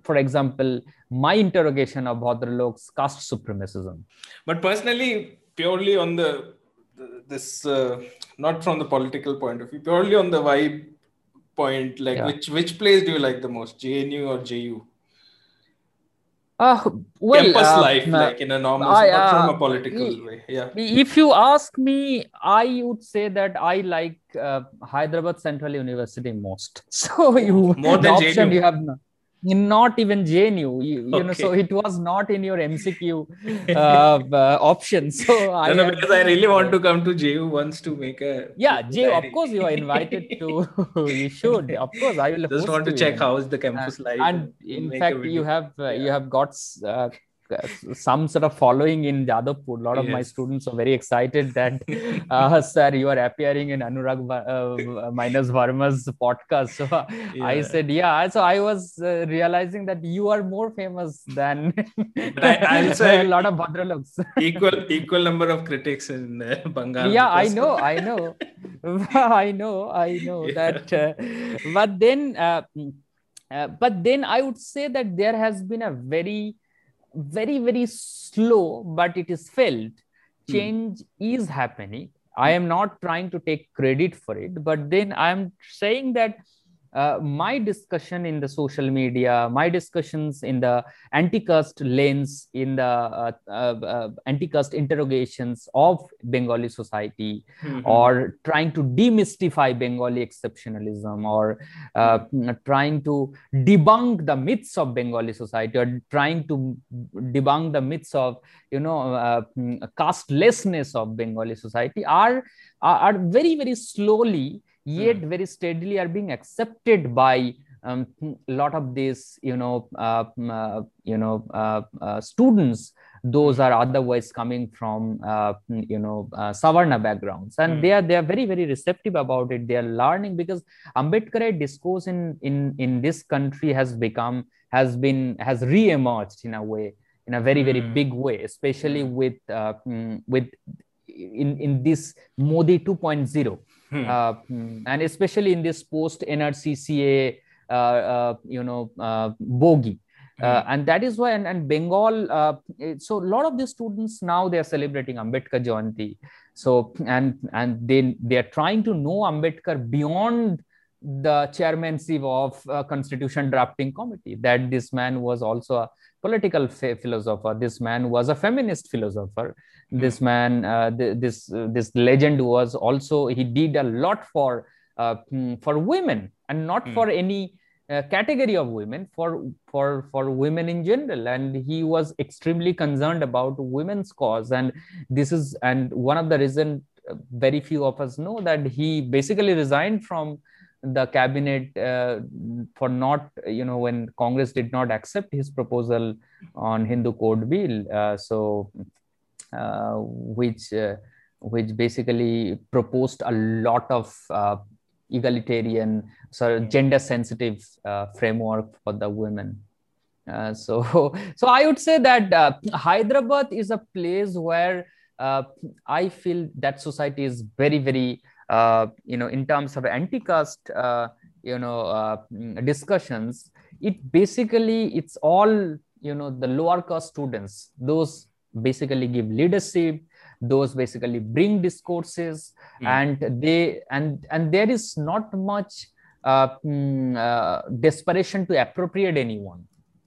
for example, my interrogation of Bhadralok's caste supremacism. But personally, purely on the this, uh, not from the political point of view, purely on the vibe point like yeah. which which place do you like the most jnu or ju uh, well, campus uh, life, uh, like in a normal, I, uh, from a political way. Yeah. If you ask me, I would say that I like uh, Hyderabad Central University most. So you more than option JNU. you have. No not even JNU. You, you okay. know, so it was not in your MCQ uh, uh, option. So no, I no, because I really want to come to JU once to make a yeah, JU. Of course, you are invited to. you should. Of course, I will. Just want to check how is the campus uh, life. And, and in fact, you have uh, yeah. you have got uh, some sort of following in Jadavpur. A lot of yes. my students are very excited that, uh, sir, you are appearing in Anurag uh, minus Verma's podcast. So yeah. I said, yeah. So I was uh, realizing that you are more famous than I, also a lot of Bhadraloks. equal equal number of critics in uh, Bengal. Yeah, I know, I know, I know, I know yeah. that. Uh, but then. Uh, uh, but then I would say that there has been a very very very slow but it is felt hmm. change mm. is happening i am not trying to take credit for it but then i am saying that uh, my discussion in the social media, my discussions in the anti-caste lens, in the uh, uh, uh anti-caste interrogations of Bengali society, mm-hmm. or trying to demystify Bengali exceptionalism, or uh, trying to debunk the myths of Bengali society, or trying to debunk the myths of you know uh, castelessness of Bengali society, are are very very slowly yet hmm. very steadily are being accepted by um, a lot of these you know uh, uh, you know uh, uh, students those are otherwise coming from uh, you know uh, savarna backgrounds and mm. they are they are very very receptive about it they are learning because ambedkarite discourse in in in this country has become has been has re-emerged in a way in a very very mm. big way especially mm. with uh, mm, with in in this modi 2.0 hmm. uh, mm, and especially in this post nrcca uh, uh, you know bogey uh, hmm. and that is why and, and bengal uh, so a lot of the students now they are celebrating ambedkar jayanti so and and they they are trying to know ambedkar beyond the chairmanship of constitution drafting committee that this man was also a political philosopher this man was a feminist philosopher. This man uh, th- this uh, this legend was also he did a lot for uh, hmm, for women and not mm. for any category of women for for for women in general. And he was extremely concerned about women's cause. And this is and one of the reason uh, very few of us know that he basically resigned from the cabinet uh, for not you know when congress did not accept his proposal on hindu code bill. Uh, so uh, which uh, which basically proposed a lot of uh, egalitarian, sort of gender sensitive uh, framework for the women. Uh, so, so I would say that uh, Hyderabad is a place where uh, I feel that society is very, very, uh, you know, in terms of anti-caste, uh, you know, discussions. It basically it's all you know the lower caste students. Those basically give leadership those basically bring discourses mm. and they and and there is not much uh, mm, uh, desperation to appropriate anyone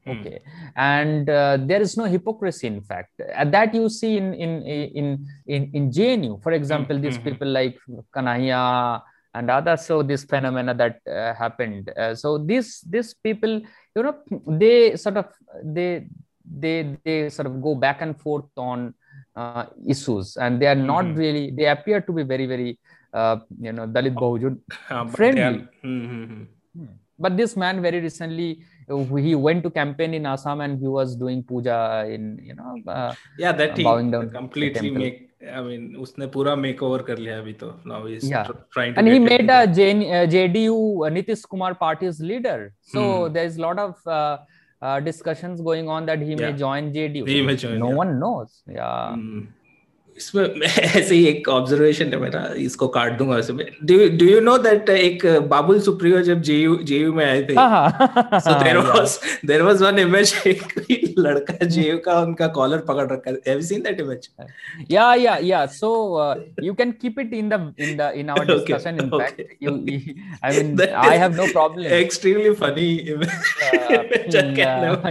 mm. okay and uh, there is no hypocrisy in fact uh, that you see in in in in, in jnu for example these mm-hmm. people like kanhaiya and others so this phenomena that uh, happened uh, so these these people you know they sort of they they they sort of go back and forth on uh, issues and they are not mm-hmm. really they appear to be very very uh, you know dalit bahujun friendly mm-hmm. but this man very recently he went to campaign in assam and he was doing puja in you know uh, yeah that he bowing down completely make I mean, उसने पूरा makeover कर लिया अभी तो now he's yeah. trying to and he made a JN, uh, JDU uh, Nitish Kumar party's leader so mm. there's a lot of uh, uh, discussions going on that he yeah. may join JDU. He may join, no yeah. one knows. Yeah. Mm. इसमें ऐसे ही एक observation है मेरा इसको काट दूंगा वैसे में do do you know that एक बाबुल सुप्रियो जब जेयू जेयू में आए थे so there was there was one image एक लड़का जेयू का उनका कॉलर पकड़ रखा है have you seen that image या या या so you can keep it in the in the in our discussion in fact you I mean I have no problem extremely funny image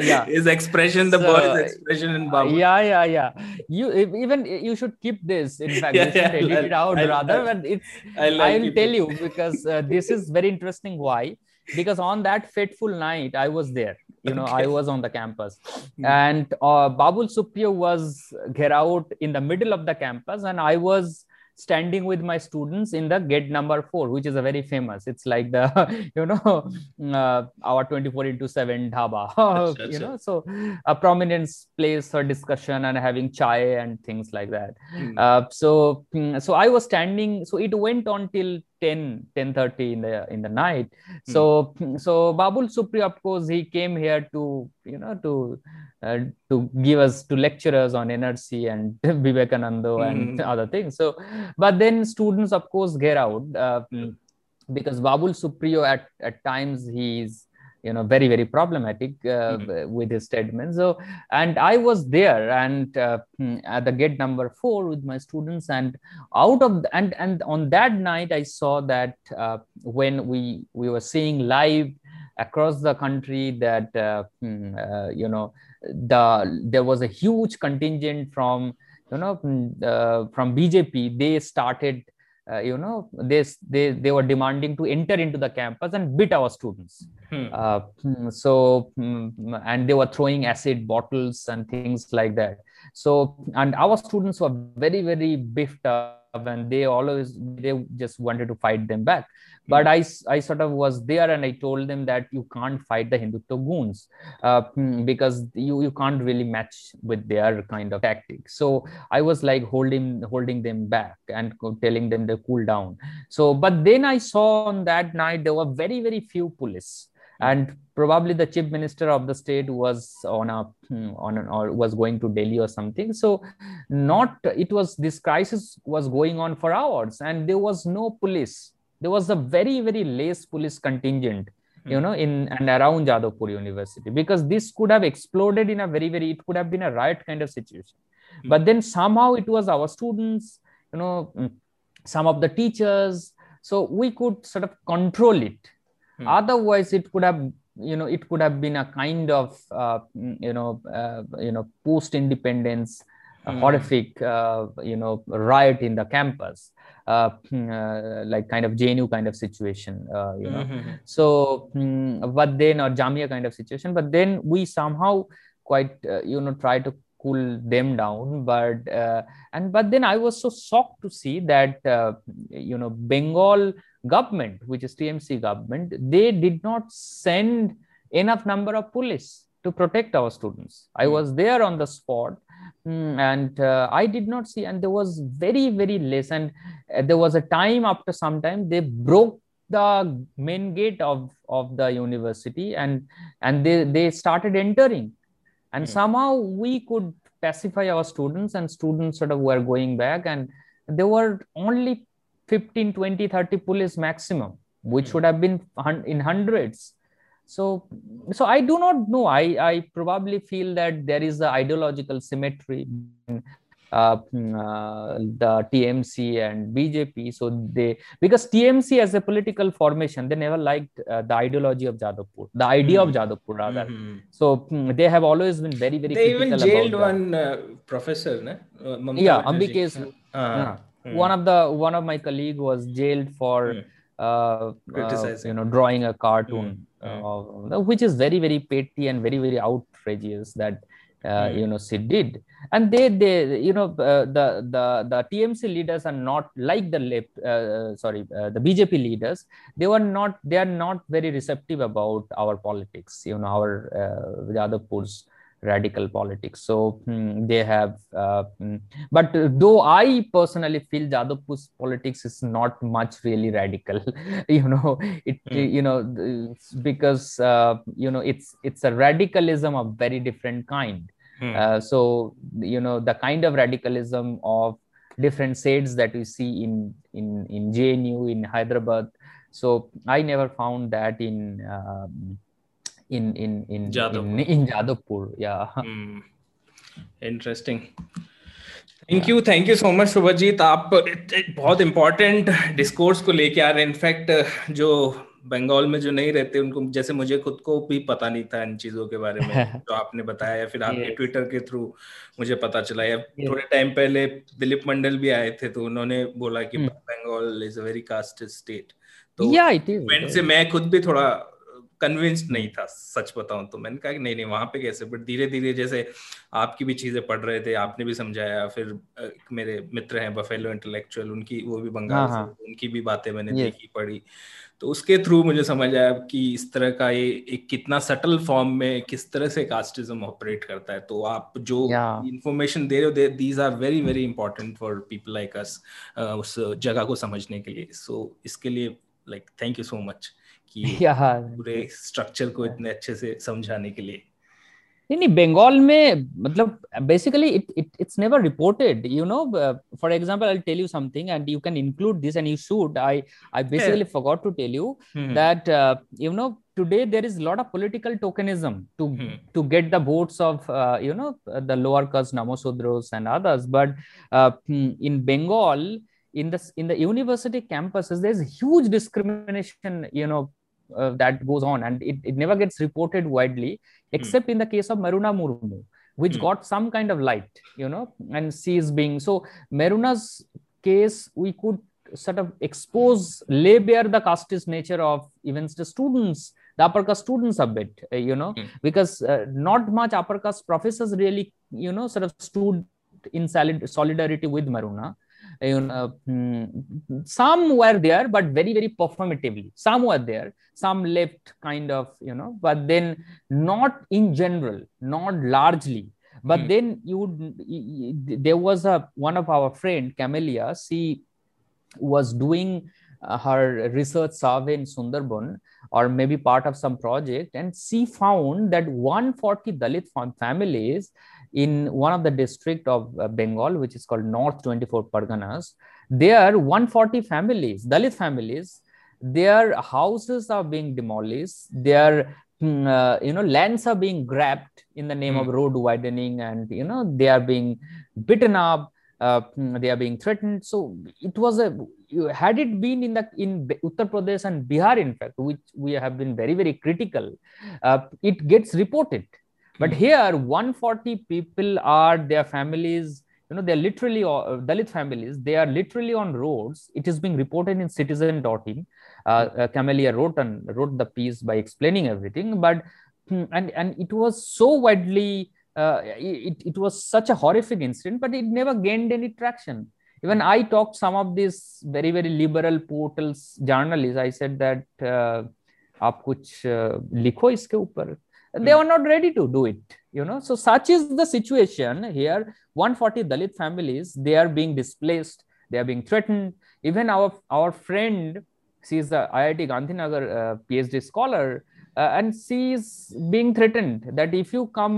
yeah his expression the so, boy's expression in babu yeah yeah yeah you even you should keep this. In fact, yeah, you should edit it out I, rather. I, but it's I, like will tell you because uh, this is very interesting. Why? Because on that fateful night, I was there. You know, okay. I was on the campus, mm. and uh, Babul Supriyo was get out in the middle of the campus, and I was standing with my students in the gate number four, which is a very famous. It's like the, you know, uh, our 24 into 7 dhaba, you know, so a prominent place for discussion and having chai and things like that. Mm. Uh, so, mm, so I was standing, so it went on till 10 10 30 in the in the night so mm. so babul supri of course he came here to you know to uh, to give us to lecture us on NRC and Vivekananda mm. and hmm. other things. So, but then students, of course, get out uh, because Babul Supriyo at at times he's you know very very problematic uh, mm. with his statements so and i was there and uh, hmm, at the gate number 4 with my students and out of the, and and on that night i saw that uh, when we we were seeing live across the country that uh, hmm, uh, you know the there was a huge contingent from you know uh, from bjp they started uh, you know they, they they were demanding to enter into the campus and beat our students hmm. uh, hmm, so hmm, and they were throwing acid bottles and things like that. So and our students were very very biffed up and they always they just wanted to fight them back. But i i sort of was there and i told them that you can't fight the hindutva goons uh, hmm, because you you can't really match with their kind of tactics. So i was like holding holding them back and telling them to cool down. So but then i saw on that night there were very very few police and probably the chief minister of the state was on a hmm, on an, or was going to delhi or something. So not it was this crisis was going on for hours and there was no police. There was a very very less police contingent you know in and around jadavpur university because this could have exploded in a very very it could have been a riot kind of situation. Mm-hmm. but then somehow it was our students you know hmm, some of the teachers. So we could sort of control it Hmm. Otherwise, it could have you know it could have been a kind of uh, you know uh, you know post independence hmm. horrific uh, you know riot in the campus uh, hmm, uh, like kind of JNU kind of situation uh, you know mm-hmm. so but then or Jamia kind of situation but then we somehow quite you know try to cool them down but and but then I was so shocked to see that you know Bengal government, which is TMC government, they did not send enough number of police to protect our students. I hmm. was there on the spot hmm, and uh, I did not see, and there was very, very less. And uh, there was a time after some time they broke the main gate of, of the university and, and they, they started entering. And mm. somehow we could pacify our students, and students sort of were going back. And there were only 15 20 30 police maximum which hmm. would have been in hundreds so so i do not know i i probably feel that there is a ideological symmetry uh, mm, uh, the TMC and BJP. So they because TMC as a political formation, they never liked uh, the ideology of Jadavpur, the idea mm. of hmm. Jadavpur rather. Mm-hmm. So they have always been very very. They even jailed one uh, professor, ne? Uh, yeah, Ambikesh. Uh, Mm. One of the one of my colleague was jailed for mm. uh, uh, you know drawing a cartoon, mm. uh, which is very very petty and very very outrageous that uh, you know she did and they they you know uh, the the the tmc leaders are not like the left uh, sorry uh, the bjp leaders they were not they are not very receptive about our politics you know our uh, jadavpur's radical politics. So mm, they have, uh, mm, but though I personally feel Jadavpur's politics is not much really radical, you know, it mm. you know because uh, you know it's it's a radicalism of very different kind. Hmm. Uh, so you know the kind of radicalism of different shades that we see in in in JNU in Hyderabad. So I never found that in um, in in in Jadavpur. in, in Jadavpur. Yeah. Hmm. Interesting. Thank you thank you so much Shubhajit आप बहुत important discourse को लेके आ रहे हैं in fact जो बंगाल में जो नहीं रहते उनको जैसे मुझे खुद को भी पता नहीं था इन चीज़ों के बारे में जो आपने बताया या फिर आपके ट्विटर के थ्रू मुझे पता चला या थोड़े टाइम पहले दिलीप मंडल भी आए थे तो उन्होंने बोला कि Bengal is a very caste state तो yeah, से मैं खुद भी थोड़ा कन्विंस्ड नहीं था सच बताऊँ तो। मैंने कहा कि नहीं नहीं वहाँ पे कैसे? बट धीरे धीरे जैसे आपकी भी चीज़ें पढ़ रहे थे आपने भी समझाया फिर मेरे मित्र हैं बफेलो इंटेलेक्चुअल उनकी वो भी बंगाल हाँ, से हाँ। उनकी भी बातें मैंने देखी पढ़ी। तो उसके थ्रू मुझे समझ आया कि इस तरह का ये एक कितना सटल फॉर्म में किस तरह से कास्टिज्म ऑपरेट करता है। तो आप जो इंफॉर्मेशन दे रहे हो these are very very important for people like us उस जगह को समझने के लिए। सो so, इसके लिए like thank you so much कि पूरे स्ट्रक्चर को इतने अच्छे से समझाने के लिए नहीं नहीं बंगाल में मतलब basically it it it's never reported you know for example I tell you something and you can include this and you should I I basically forgot to tell you that you know today there is a lot of political tokenism to hmm. to get the votes of uh, you know the lower caste namosudros and others but uh, in bengal in the in the university campuses there's huge discrimination you know uh, that goes on and it, it never gets reported widely hmm. except mm. in the case of maroona murmu which mm. got some kind of light you know and she is being so maroona's case we could sort of expose lay bare the casteist nature of even the students the upper caste students a bit uh, you know mm. because uh, not much upper caste professors really you know sort of stood in solid solidarity with maruna you know hmm, some were there but very very performatively. Some were there. Some left kind of you know but then not in general not largely. But mm. then you would there was a one of our friend camelia she was doing uh, her research survey in sundarban or maybe part of some project and she found that 140 dalit families in one of the district of uh, bengal which is called north 24 parganas there are 140 families dalit families their houses are being demolished their mm, uh, you know lands are being grabbed in the name mm. of hmm. road widening and you know they are being beaten up uh, mm, they are being threatened so it was a had it been in the in uttar pradesh and bihar in fact which we have been very very critical uh, it gets reported but mm. here 140 people are their families you know they're literally uh, dalit families they are literally on roads it is being reported in citizen.in uh, uh, camelia wrote and wrote the piece by explaining everything but hmm, and and it was so widely uh, it, it was such a horrific incident but it never gained any traction even i talked some of these very very liberal portals journalists i said that uh, आप कुछ लिखो इसके ऊपर they were not ready to do it you know. So such is the situation here. 140 dalit families they are being displaced they are being threatened. Even our our friend she is the iit gandhinagar uh, phd scholar uh, and she is being threatened that if you come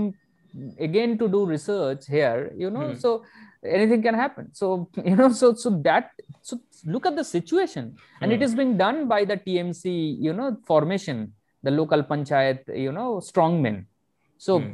again to do research here you know hmm. so anything can happen. So you know so so that so look at the situation. And it hmm. is being done by the tmc you know formation the local panchayat you know strongmen so hmm.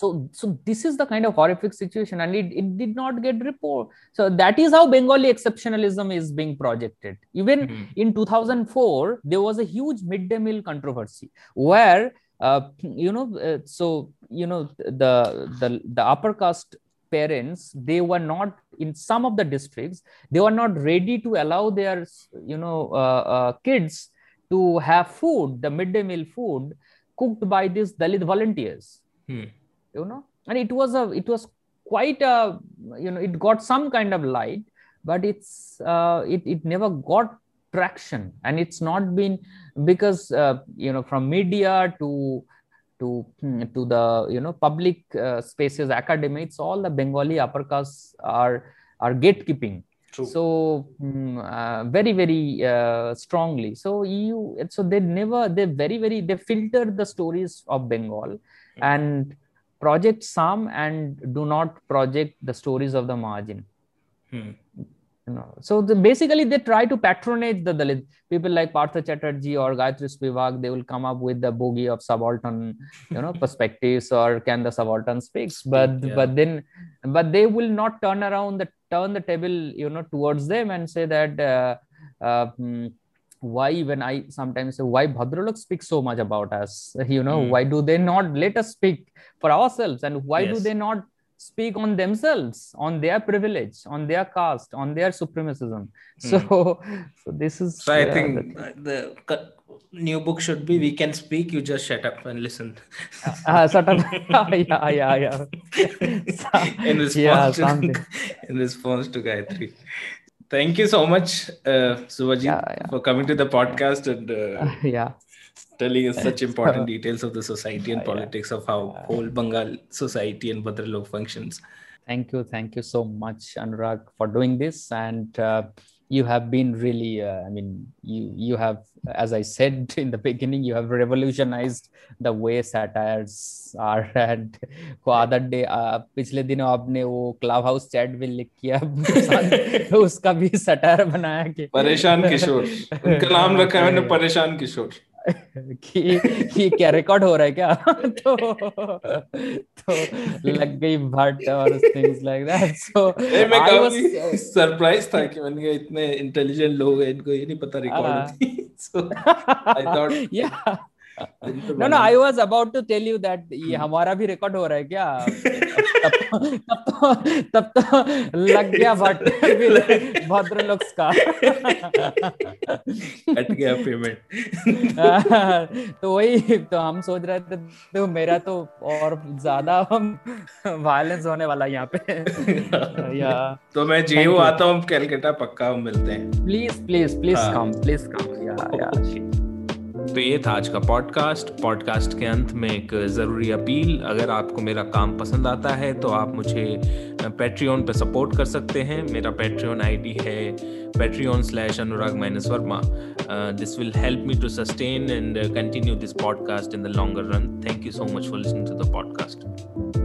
so so this is the kind of horrific situation and it, it did not get report so that is how bengali exceptionalism is being projected even hmm. in 2004 there was a huge midday meal controversy where uh, you know uh, so you know the the the upper caste parents they were not in some of the districts they were not ready to allow their you know uh, uh, kids to have food the midday meal food cooked by these dalit volunteers. Hmm. you know? And it was a it was quite a you know it got some kind of light but it's uh, it, it never got traction. And it's not been because uh, you know from media to to hmm, to the you know public uh, spaces academia it's all the bengali upper caste are are gatekeeping True. so um, uh, very very uh, strongly so you so they never they very very they filter the stories of bengal mm-hmm. and project some and do not project the stories of the margin hmm you know so the, basically they try to patronage the dalit people like partha chatterjee or gayatri spivak they will come up with the bogey of subaltern you know perspectives or can the subaltern speaks but yeah. but then but they will not turn around the turn the table you know towards them and say that uh, uh, hmm, why when i sometimes say why bhadralok speaks so much about us you know mm. why do they not let us speak for ourselves and why yes. do they not speak on themselves on their privilege on their caste on their supremacism. Mm. so so this is so i think the, the new book should be we can speak you just shut up and listen. Uh, shut up. Yeah yeah yeah. In response yeah, to, in response to gayatri. Thank you so much uh, Subhajit, yeah, yeah. for coming to the podcast and uh, yeah telling us such important details of the society and politics of how whole Bengal society and Bhadralok functions. Thank you. Thank you so much, Anurag, for doing this. And uh, you have been really, uh, I mean, you, you have, as I said in the beginning, you have revolutionized the way satires are. And वो other day, uh, पिछले दिनों आपने वो club house chat भी लिख किया तो उसका भी सटायर बनाया कि परेशान किशोर उनका नाम रखा है मैंने परेशान किशोर कि कि क्या रिकॉर्ड हो रहा है क्या? तो तो लग गई भट और थिंग्स लाइक दैट सो मैं काफ़ी सरप्राइज़ था कि मैंने इतने इंटेलिजेंट लोग हैं इनको ये नहीं पता रिकॉर्ड हाँ। होती। So I thought yeah no no I was about to tell you that ये हमारा भी रिकॉर्ड हो रहा है क्या? तब तो तब तो लग गया बट भद्र लुक्स का। कट गया पेमेंट तो वही तो हम सोच रहे थे तो मेरा तो और ज़्यादा वायलेंस होने वाला यहाँ पे। या। तो मैं जेयू आता हूँ कैलकाटा पक्का मिलते हैं। Please please please come please come yeah yeah तो ये था आज का पॉडकास्ट पॉडकास्ट के अंत में एक ज़रूरी अपील, अगर आपको मेरा काम पसंद आता है तो आप मुझे पेट्रियन पे सपोर्ट कर सकते हैं। मेरा पेट्रियन आईडी है Patreon slash Anurag minus Varma this will help me to sustain and continue this podcast in the longer run thank you so much for listening to the podcast